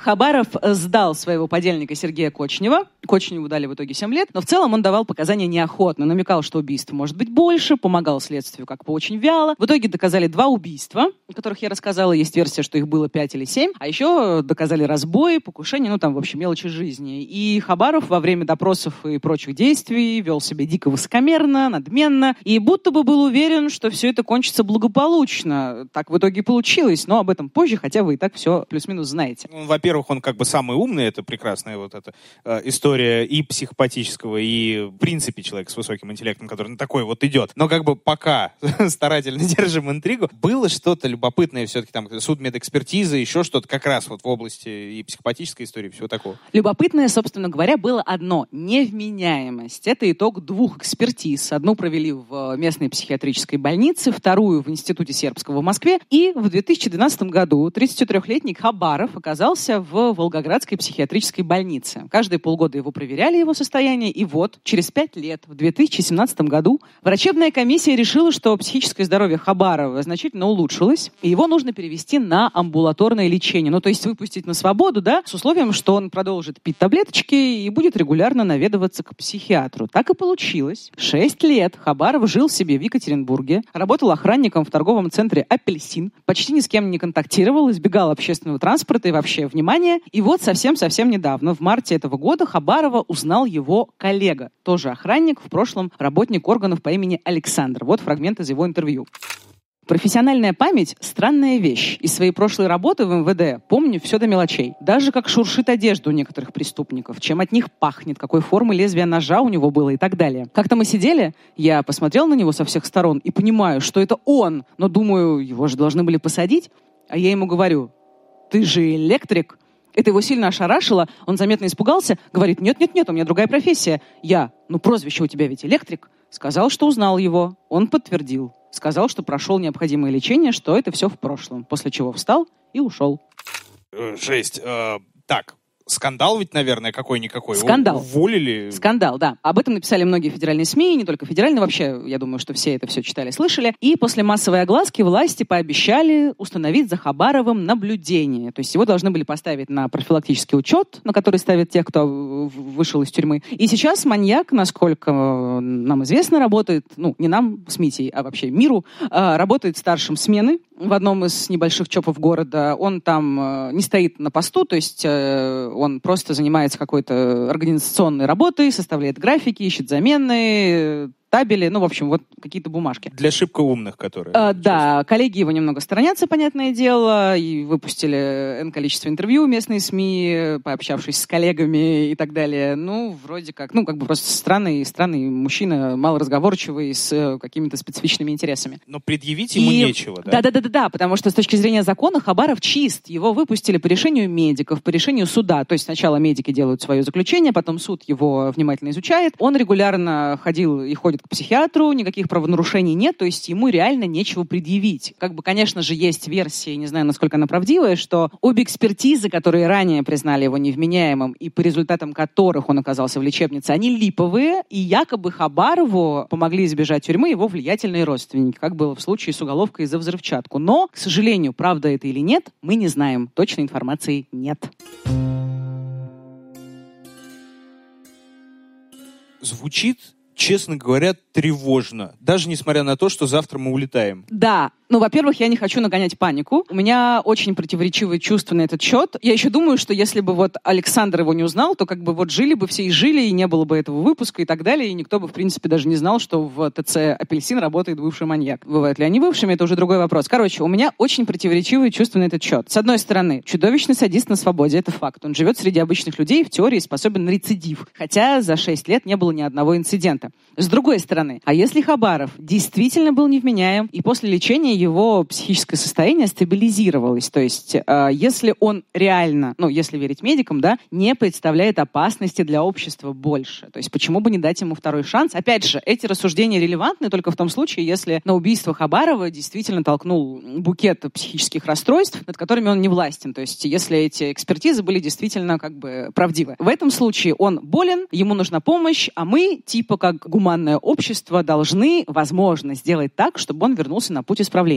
Хабаров сдал своего подельника Сергея Кочнева. Кочневу дали в итоге 7 лет, но в целом он давал показания неохотно, намекал, что убийств может быть больше, помогал следствию как бы очень вяло. В итоге доказали два убийства, о которых я рассказала. Есть версия, что их было 5 или 7. А еще доказали разбой, покушение, ну там, в общем, мелочи жизни. И Хабаров во время допросов и прочих действий вел себя дико высокомерно, надменно, и будто бы был уверен, что все это кончится благополучно. Так в итоге получилось, но об этом позже, хотя вы и так все плюс-минус знаете. Ну, во-первых, он как бы самый умный, это прекрасная вот эта э, история и психопатического, и в принципе человек с высоким интеллектом, который на такой вот идет. Но как бы пока старательно держим интригу, было что-то любопытное все-таки там, судмедэкспертиза, еще что-то как раз вот в области и психопатической истории, всего такого. Любопытное, собственно говоря, было одно — невменяемость. Это итог двух экспертиз. Одну провели в местной психиатрической больнице, вторую в Институте сербского в Москве. И в 2012 году 33-летний Хабаров оказался в Волгоградской психиатрической больнице. Каждые полгода его проверяли, его состояние, и вот, через пять лет, в 2017 году, врачебная комиссия решила, что психическое здоровье Хабарова значительно улучшилось, и его нужно перевести на амбулаторное лечение. Ну, то есть выпустить на свободу, да, с условием, что он продолжит пить таблеточки и будет регулярно наведываться к психиатру. Так и получилось. Шесть лет Хабаров жил себе в Екатеринбурге, работал охранником в торговом центре «Апельсин», почти ни с кем не контактировал, избегал общественного транспорта и вообще внимания. И вот совсем-совсем недавно, в марте этого года, Хабарова узнал его коллега, тоже охранник, в прошлом работник органов по имени Александр. Вот фрагмент из его интервью. Профессиональная память – странная вещь. Из своей прошлой работы в МВД помню все до мелочей. Даже как шуршит одежда у некоторых преступников, чем от них пахнет, какой формы лезвия ножа у него было и так далее. Как-то мы сидели, я посмотрел на него со всех сторон и понимаю, что это он, но думаю, его же должны были посадить. А я ему говорю, ты же электрик. Это его сильно ошарашило, он заметно испугался, говорит, нет-нет-нет, у меня другая профессия. Я, ну прозвище у тебя ведь электрик. Сказал, что узнал его. Он подтвердил. Сказал, что прошел необходимое лечение, что это все в прошлом. После чего встал и ушел. Э, жесть. Э, так, скандал ведь, наверное, какой-никакой. Скандал. Уволили. Скандал, да. Об этом написали многие федеральные СМИ, не только федеральные, вообще, я думаю, что все это все читали, слышали. И после массовой огласки власти пообещали установить за Хабаровым наблюдение. То есть его должны были поставить на профилактический учет, на который ставят те, кто вышел из тюрьмы. И сейчас маньяк, насколько нам известно, работает, ну, не нам с Митей, а вообще миру, а, работает старшим смены в одном из небольших чопов города. Он там э, не стоит на посту, то есть э, он просто занимается какой-то организационной работой, составляет графики, ищет замены, табели, ну, в общем, вот какие-то бумажки. Для шибко умных, которые. А, да, коллеги его немного сторонятся, понятное дело, и выпустили N количество интервью местные СМИ, пообщавшись с коллегами и так далее. Ну, вроде как, ну, как бы просто странный, странный мужчина, малоразговорчивый, с э, какими-то специфичными интересами. Но предъявить ему и... нечего, да? Да-да-да, потому что с точки зрения закона Хабаров чист. Его выпустили по решению медиков, по решению суда. То есть сначала медики делают свое заключение, потом суд его внимательно изучает. Он регулярно ходил и ходит ходит к психиатру, никаких правонарушений нет, то есть ему реально нечего предъявить. Как бы, конечно же, есть версии, не знаю, насколько она правдивая, что обе экспертизы, которые ранее признали его невменяемым и по результатам которых он оказался в лечебнице, они липовые, и якобы Хабарову помогли избежать тюрьмы его влиятельные родственники, как было в случае с уголовкой за взрывчатку. Но, к сожалению, правда это или нет, мы не знаем. Точной информации нет. Звучит честно говоря, тревожно. Даже несмотря на то, что завтра мы улетаем. Да, ну, во-первых, я не хочу нагонять панику. У меня очень противоречивые чувства на этот счет. Я еще думаю, что если бы вот Александр его не узнал, то как бы вот жили бы все и жили, и не было бы этого выпуска и так далее, и никто бы, в принципе, даже не знал, что в ТЦ «Апельсин» работает бывший маньяк. Бывают ли они бывшими, это уже другой вопрос. Короче, у меня очень противоречивые чувства на этот счет. С одной стороны, чудовищный садист на свободе, это факт. Он живет среди обычных людей, в теории способен на рецидив. Хотя за 6 лет не было ни одного инцидента. С другой стороны, а если Хабаров действительно был невменяем, и после лечения его психическое состояние стабилизировалось. То есть, э, если он реально, ну, если верить медикам, да, не представляет опасности для общества больше. То есть, почему бы не дать ему второй шанс? Опять же, эти рассуждения релевантны только в том случае, если на убийство Хабарова действительно толкнул букет психических расстройств, над которыми он не властен. То есть, если эти экспертизы были действительно как бы правдивы. В этом случае он болен, ему нужна помощь, а мы, типа как гуманное общество, должны, возможно, сделать так, чтобы он вернулся на путь исправления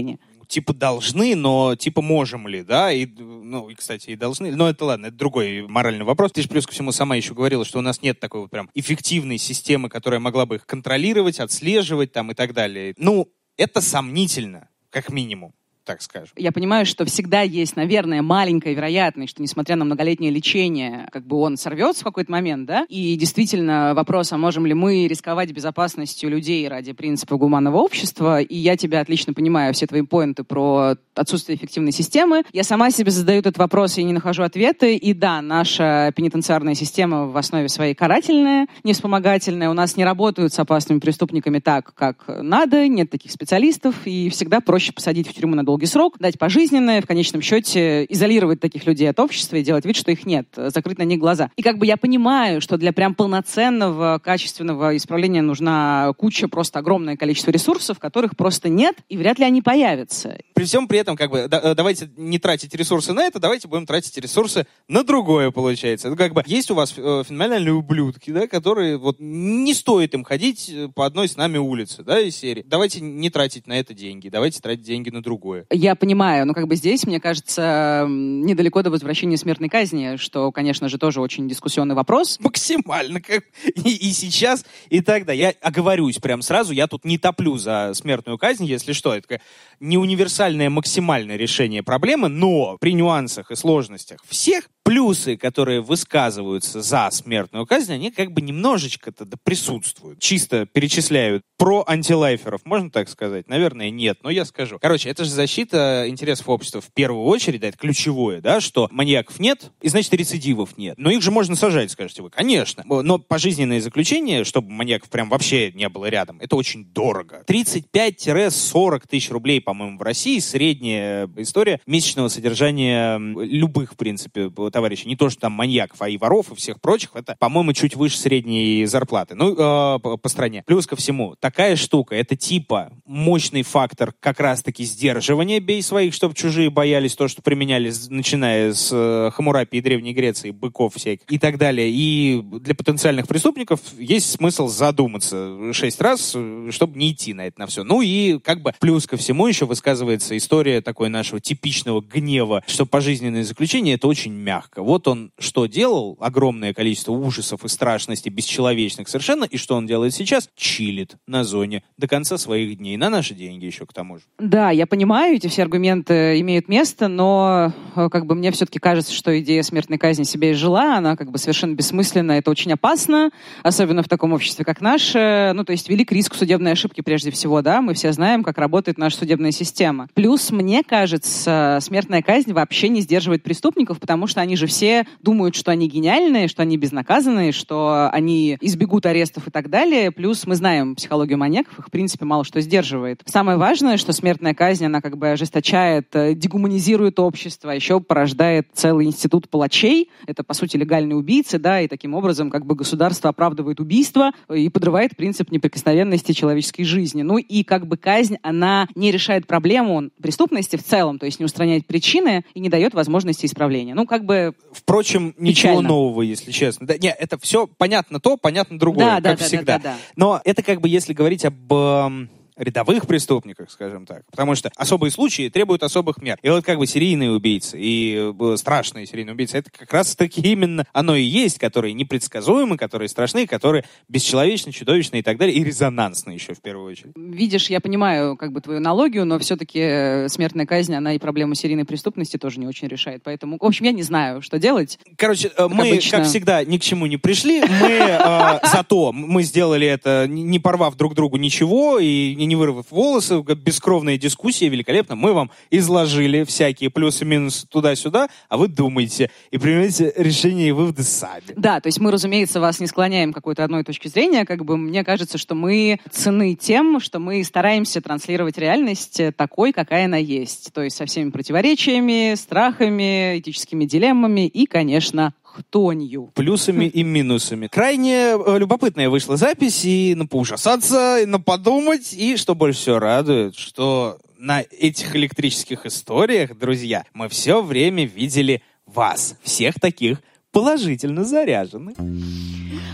типа должны, но типа можем ли, да, и, ну, и, кстати, и должны, но это ладно, это другой моральный вопрос. Ты же плюс ко всему сама еще говорила, что у нас нет такой вот прям эффективной системы, которая могла бы их контролировать, отслеживать там и так далее. Ну, это сомнительно, как минимум так скажем. Я понимаю, что всегда есть, наверное, маленькая вероятность, что несмотря на многолетнее лечение, как бы он сорвется в какой-то момент, да? И действительно вопрос, а можем ли мы рисковать безопасностью людей ради принципа гуманного общества? И я тебя отлично понимаю, все твои поинты про отсутствие эффективной системы. Я сама себе задаю этот вопрос и не нахожу ответы. И да, наша пенитенциарная система в основе своей карательная, не вспомогательная. У нас не работают с опасными преступниками так, как надо, нет таких специалистов, и всегда проще посадить в тюрьму на долгий долгий срок, дать пожизненное, в конечном счете изолировать таких людей от общества и делать вид, что их нет, закрыть на них глаза. И как бы я понимаю, что для прям полноценного, качественного исправления нужна куча, просто огромное количество ресурсов, которых просто нет, и вряд ли они появятся. При всем при этом, как бы, да, э, давайте не тратить ресурсы на это, давайте будем тратить ресурсы на другое, получается. Ну, как бы, есть у вас э, феноменальные ублюдки, да, которые вот не стоит им ходить э, по одной с нами улице, да, из серии. Давайте не тратить на это деньги, давайте тратить деньги на другое. Я понимаю, но как бы здесь, мне кажется, недалеко до возвращения смертной казни, что, конечно же, тоже очень дискуссионный вопрос. Максимально. Как... И, и сейчас, и тогда. Я оговорюсь прям сразу, я тут не топлю за смертную казнь, если что. Это не универсальное максимальное решение проблемы, но при нюансах и сложностях всех плюсы, которые высказываются за смертную казнь, они как бы немножечко-то присутствуют. Чисто перечисляют про антилайферов, можно так сказать? Наверное, нет, но я скажу. Короче, это же защита интересов общества в первую очередь, да, это ключевое, да, что маньяков нет, и значит рецидивов нет. Но их же можно сажать, скажете вы. Конечно. Но пожизненное заключение, чтобы маньяков прям вообще не было рядом, это очень дорого. 35-40 тысяч рублей, по-моему, в России средняя история месячного содержания любых, в принципе, товарищей. Не то, что там маньяков, а и воров, и всех прочих. Это, по-моему, чуть выше средней зарплаты. Ну, э, по, стране. Плюс ко всему, такая штука, это типа мощный фактор как раз-таки сдерживания бей своих, чтобы чужие боялись то, что применяли, начиная с э, Хамурапи и Древней Греции, быков всяких и так далее. И для потенциальных преступников есть смысл задуматься шесть раз, чтобы не идти на это на все. Ну и как бы плюс ко всему еще высказывается история такой нашего типичного гнева, что пожизненное заключение это очень мягко. Вот он что делал, огромное количество ужасов и страшности, бесчеловечных совершенно, и что он делает сейчас? Чилит на зоне до конца своих дней. На наши деньги еще к тому же. Да, я понимаю, эти все аргументы имеют место, но э, как бы мне все-таки кажется, что идея смертной казни себе изжила, она как бы совершенно бессмысленна, это очень опасно, особенно в таком обществе, как наше. Ну, то есть велик риск судебной ошибки прежде всего, да, мы все знаем, как работает наша судебная система. Плюс, мне кажется, смертная казнь вообще не сдерживает преступников, потому что они же все думают, что они гениальные, что они безнаказанные, что они избегут арестов и так далее. Плюс мы знаем психологию психологию маньяков их, в принципе, мало что сдерживает. Самое важное, что смертная казнь, она как бы ожесточает, э, дегуманизирует общество, а еще порождает целый институт палачей. Это, по сути, легальные убийцы, да, и таким образом как бы государство оправдывает убийство и подрывает принцип неприкосновенности человеческой жизни. Ну и как бы казнь, она не решает проблему преступности в целом, то есть не устраняет причины и не дает возможности исправления. Ну, как бы Впрочем, ничего печально. нового, если честно. Да, нет, это все понятно то, понятно другое, да, как да, всегда. Да, да, да. Но это как бы, если говорить об эм, рядовых преступниках, скажем так. Потому что особые случаи требуют особых мер. И вот как бы серийные убийцы и э, страшные серийные убийцы, это как раз-таки именно оно и есть, которые непредсказуемы, которые страшны, которые бесчеловечны, чудовищны и так далее, и резонансны еще в первую очередь. Видишь, я понимаю как бы твою аналогию, но все-таки э, смертная казнь, она и проблему серийной преступности тоже не очень решает. Поэтому, в общем, я не знаю, что делать. Короче, э, как мы, обычно. как всегда, ни к чему не пришли. Мы зато мы сделали это, не порвав друг другу ничего и не вырвав волосы, бескровная дискуссия, великолепно. Мы вам изложили всякие плюсы и минусы туда-сюда, а вы думаете и принимаете решения и выводы сами. Да, то есть мы, разумеется, вас не склоняем к какой-то одной точке зрения. Как бы мне кажется, что мы цены тем, что мы стараемся транслировать реальность такой, какая она есть. То есть со всеми противоречиями, страхами, этическими дилеммами и, конечно, хтонью. Плюсами и минусами. Крайне э, любопытная вышла запись, и на поужасаться, и на подумать, и что больше всего радует, что на этих электрических историях, друзья, мы все время видели вас, всех таких положительно заряженных.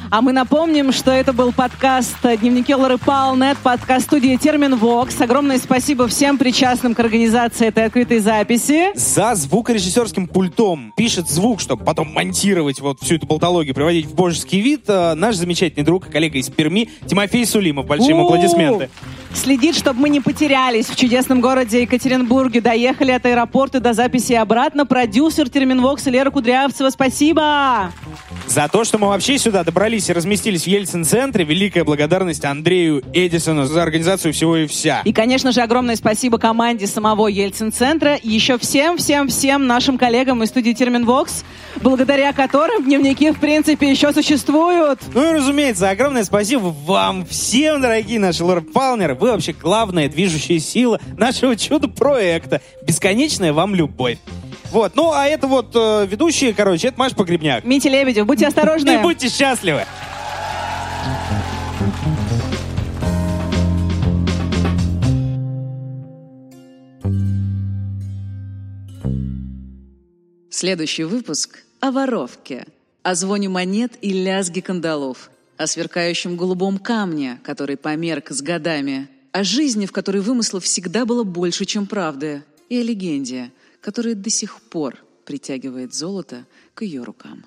А мы напомним, что это был подкаст «Дневники Лоры Палнет», подкаст студии «Термин Вокс». Огромное спасибо всем причастным к организации этой открытой записи. За звукорежиссерским пультом пишет звук, чтобы потом монтировать вот всю эту болтологию, приводить в божеский вид, э, наш замечательный друг, коллега из Перми Тимофей Сулимов. Большие ему аплодисменты. Следит, чтобы мы не потерялись в чудесном городе Екатеринбурге. Доехали от аэропорта до записи обратно. Продюсер Терминвокс Лера Кудрявцева. Спасибо! За то, что мы вообще сюда добрались и разместились в Ельцин-центре, великая благодарность Андрею Эдисону за организацию всего и вся. И, конечно же, огромное спасибо команде самого Ельцин-центра и еще всем-всем-всем нашим коллегам из студии Терминвокс, благодаря которым дневники, в принципе, еще существуют. Ну и, разумеется, огромное спасибо вам всем, дорогие наши Лора Палнер. Вы вообще главная движущая сила нашего чудо-проекта. Бесконечная вам любовь. Вот, ну а это вот э, ведущие, короче, это Маш Погребняк. Митя Лебедев, будьте осторожны. И будьте счастливы. Следующий выпуск о воровке, о звоне монет и лязге кандалов, о сверкающем голубом камне, который померк с годами, о жизни, в которой вымыслов всегда было больше, чем правды, и о легенде, которая до сих пор притягивает золото к ее рукам.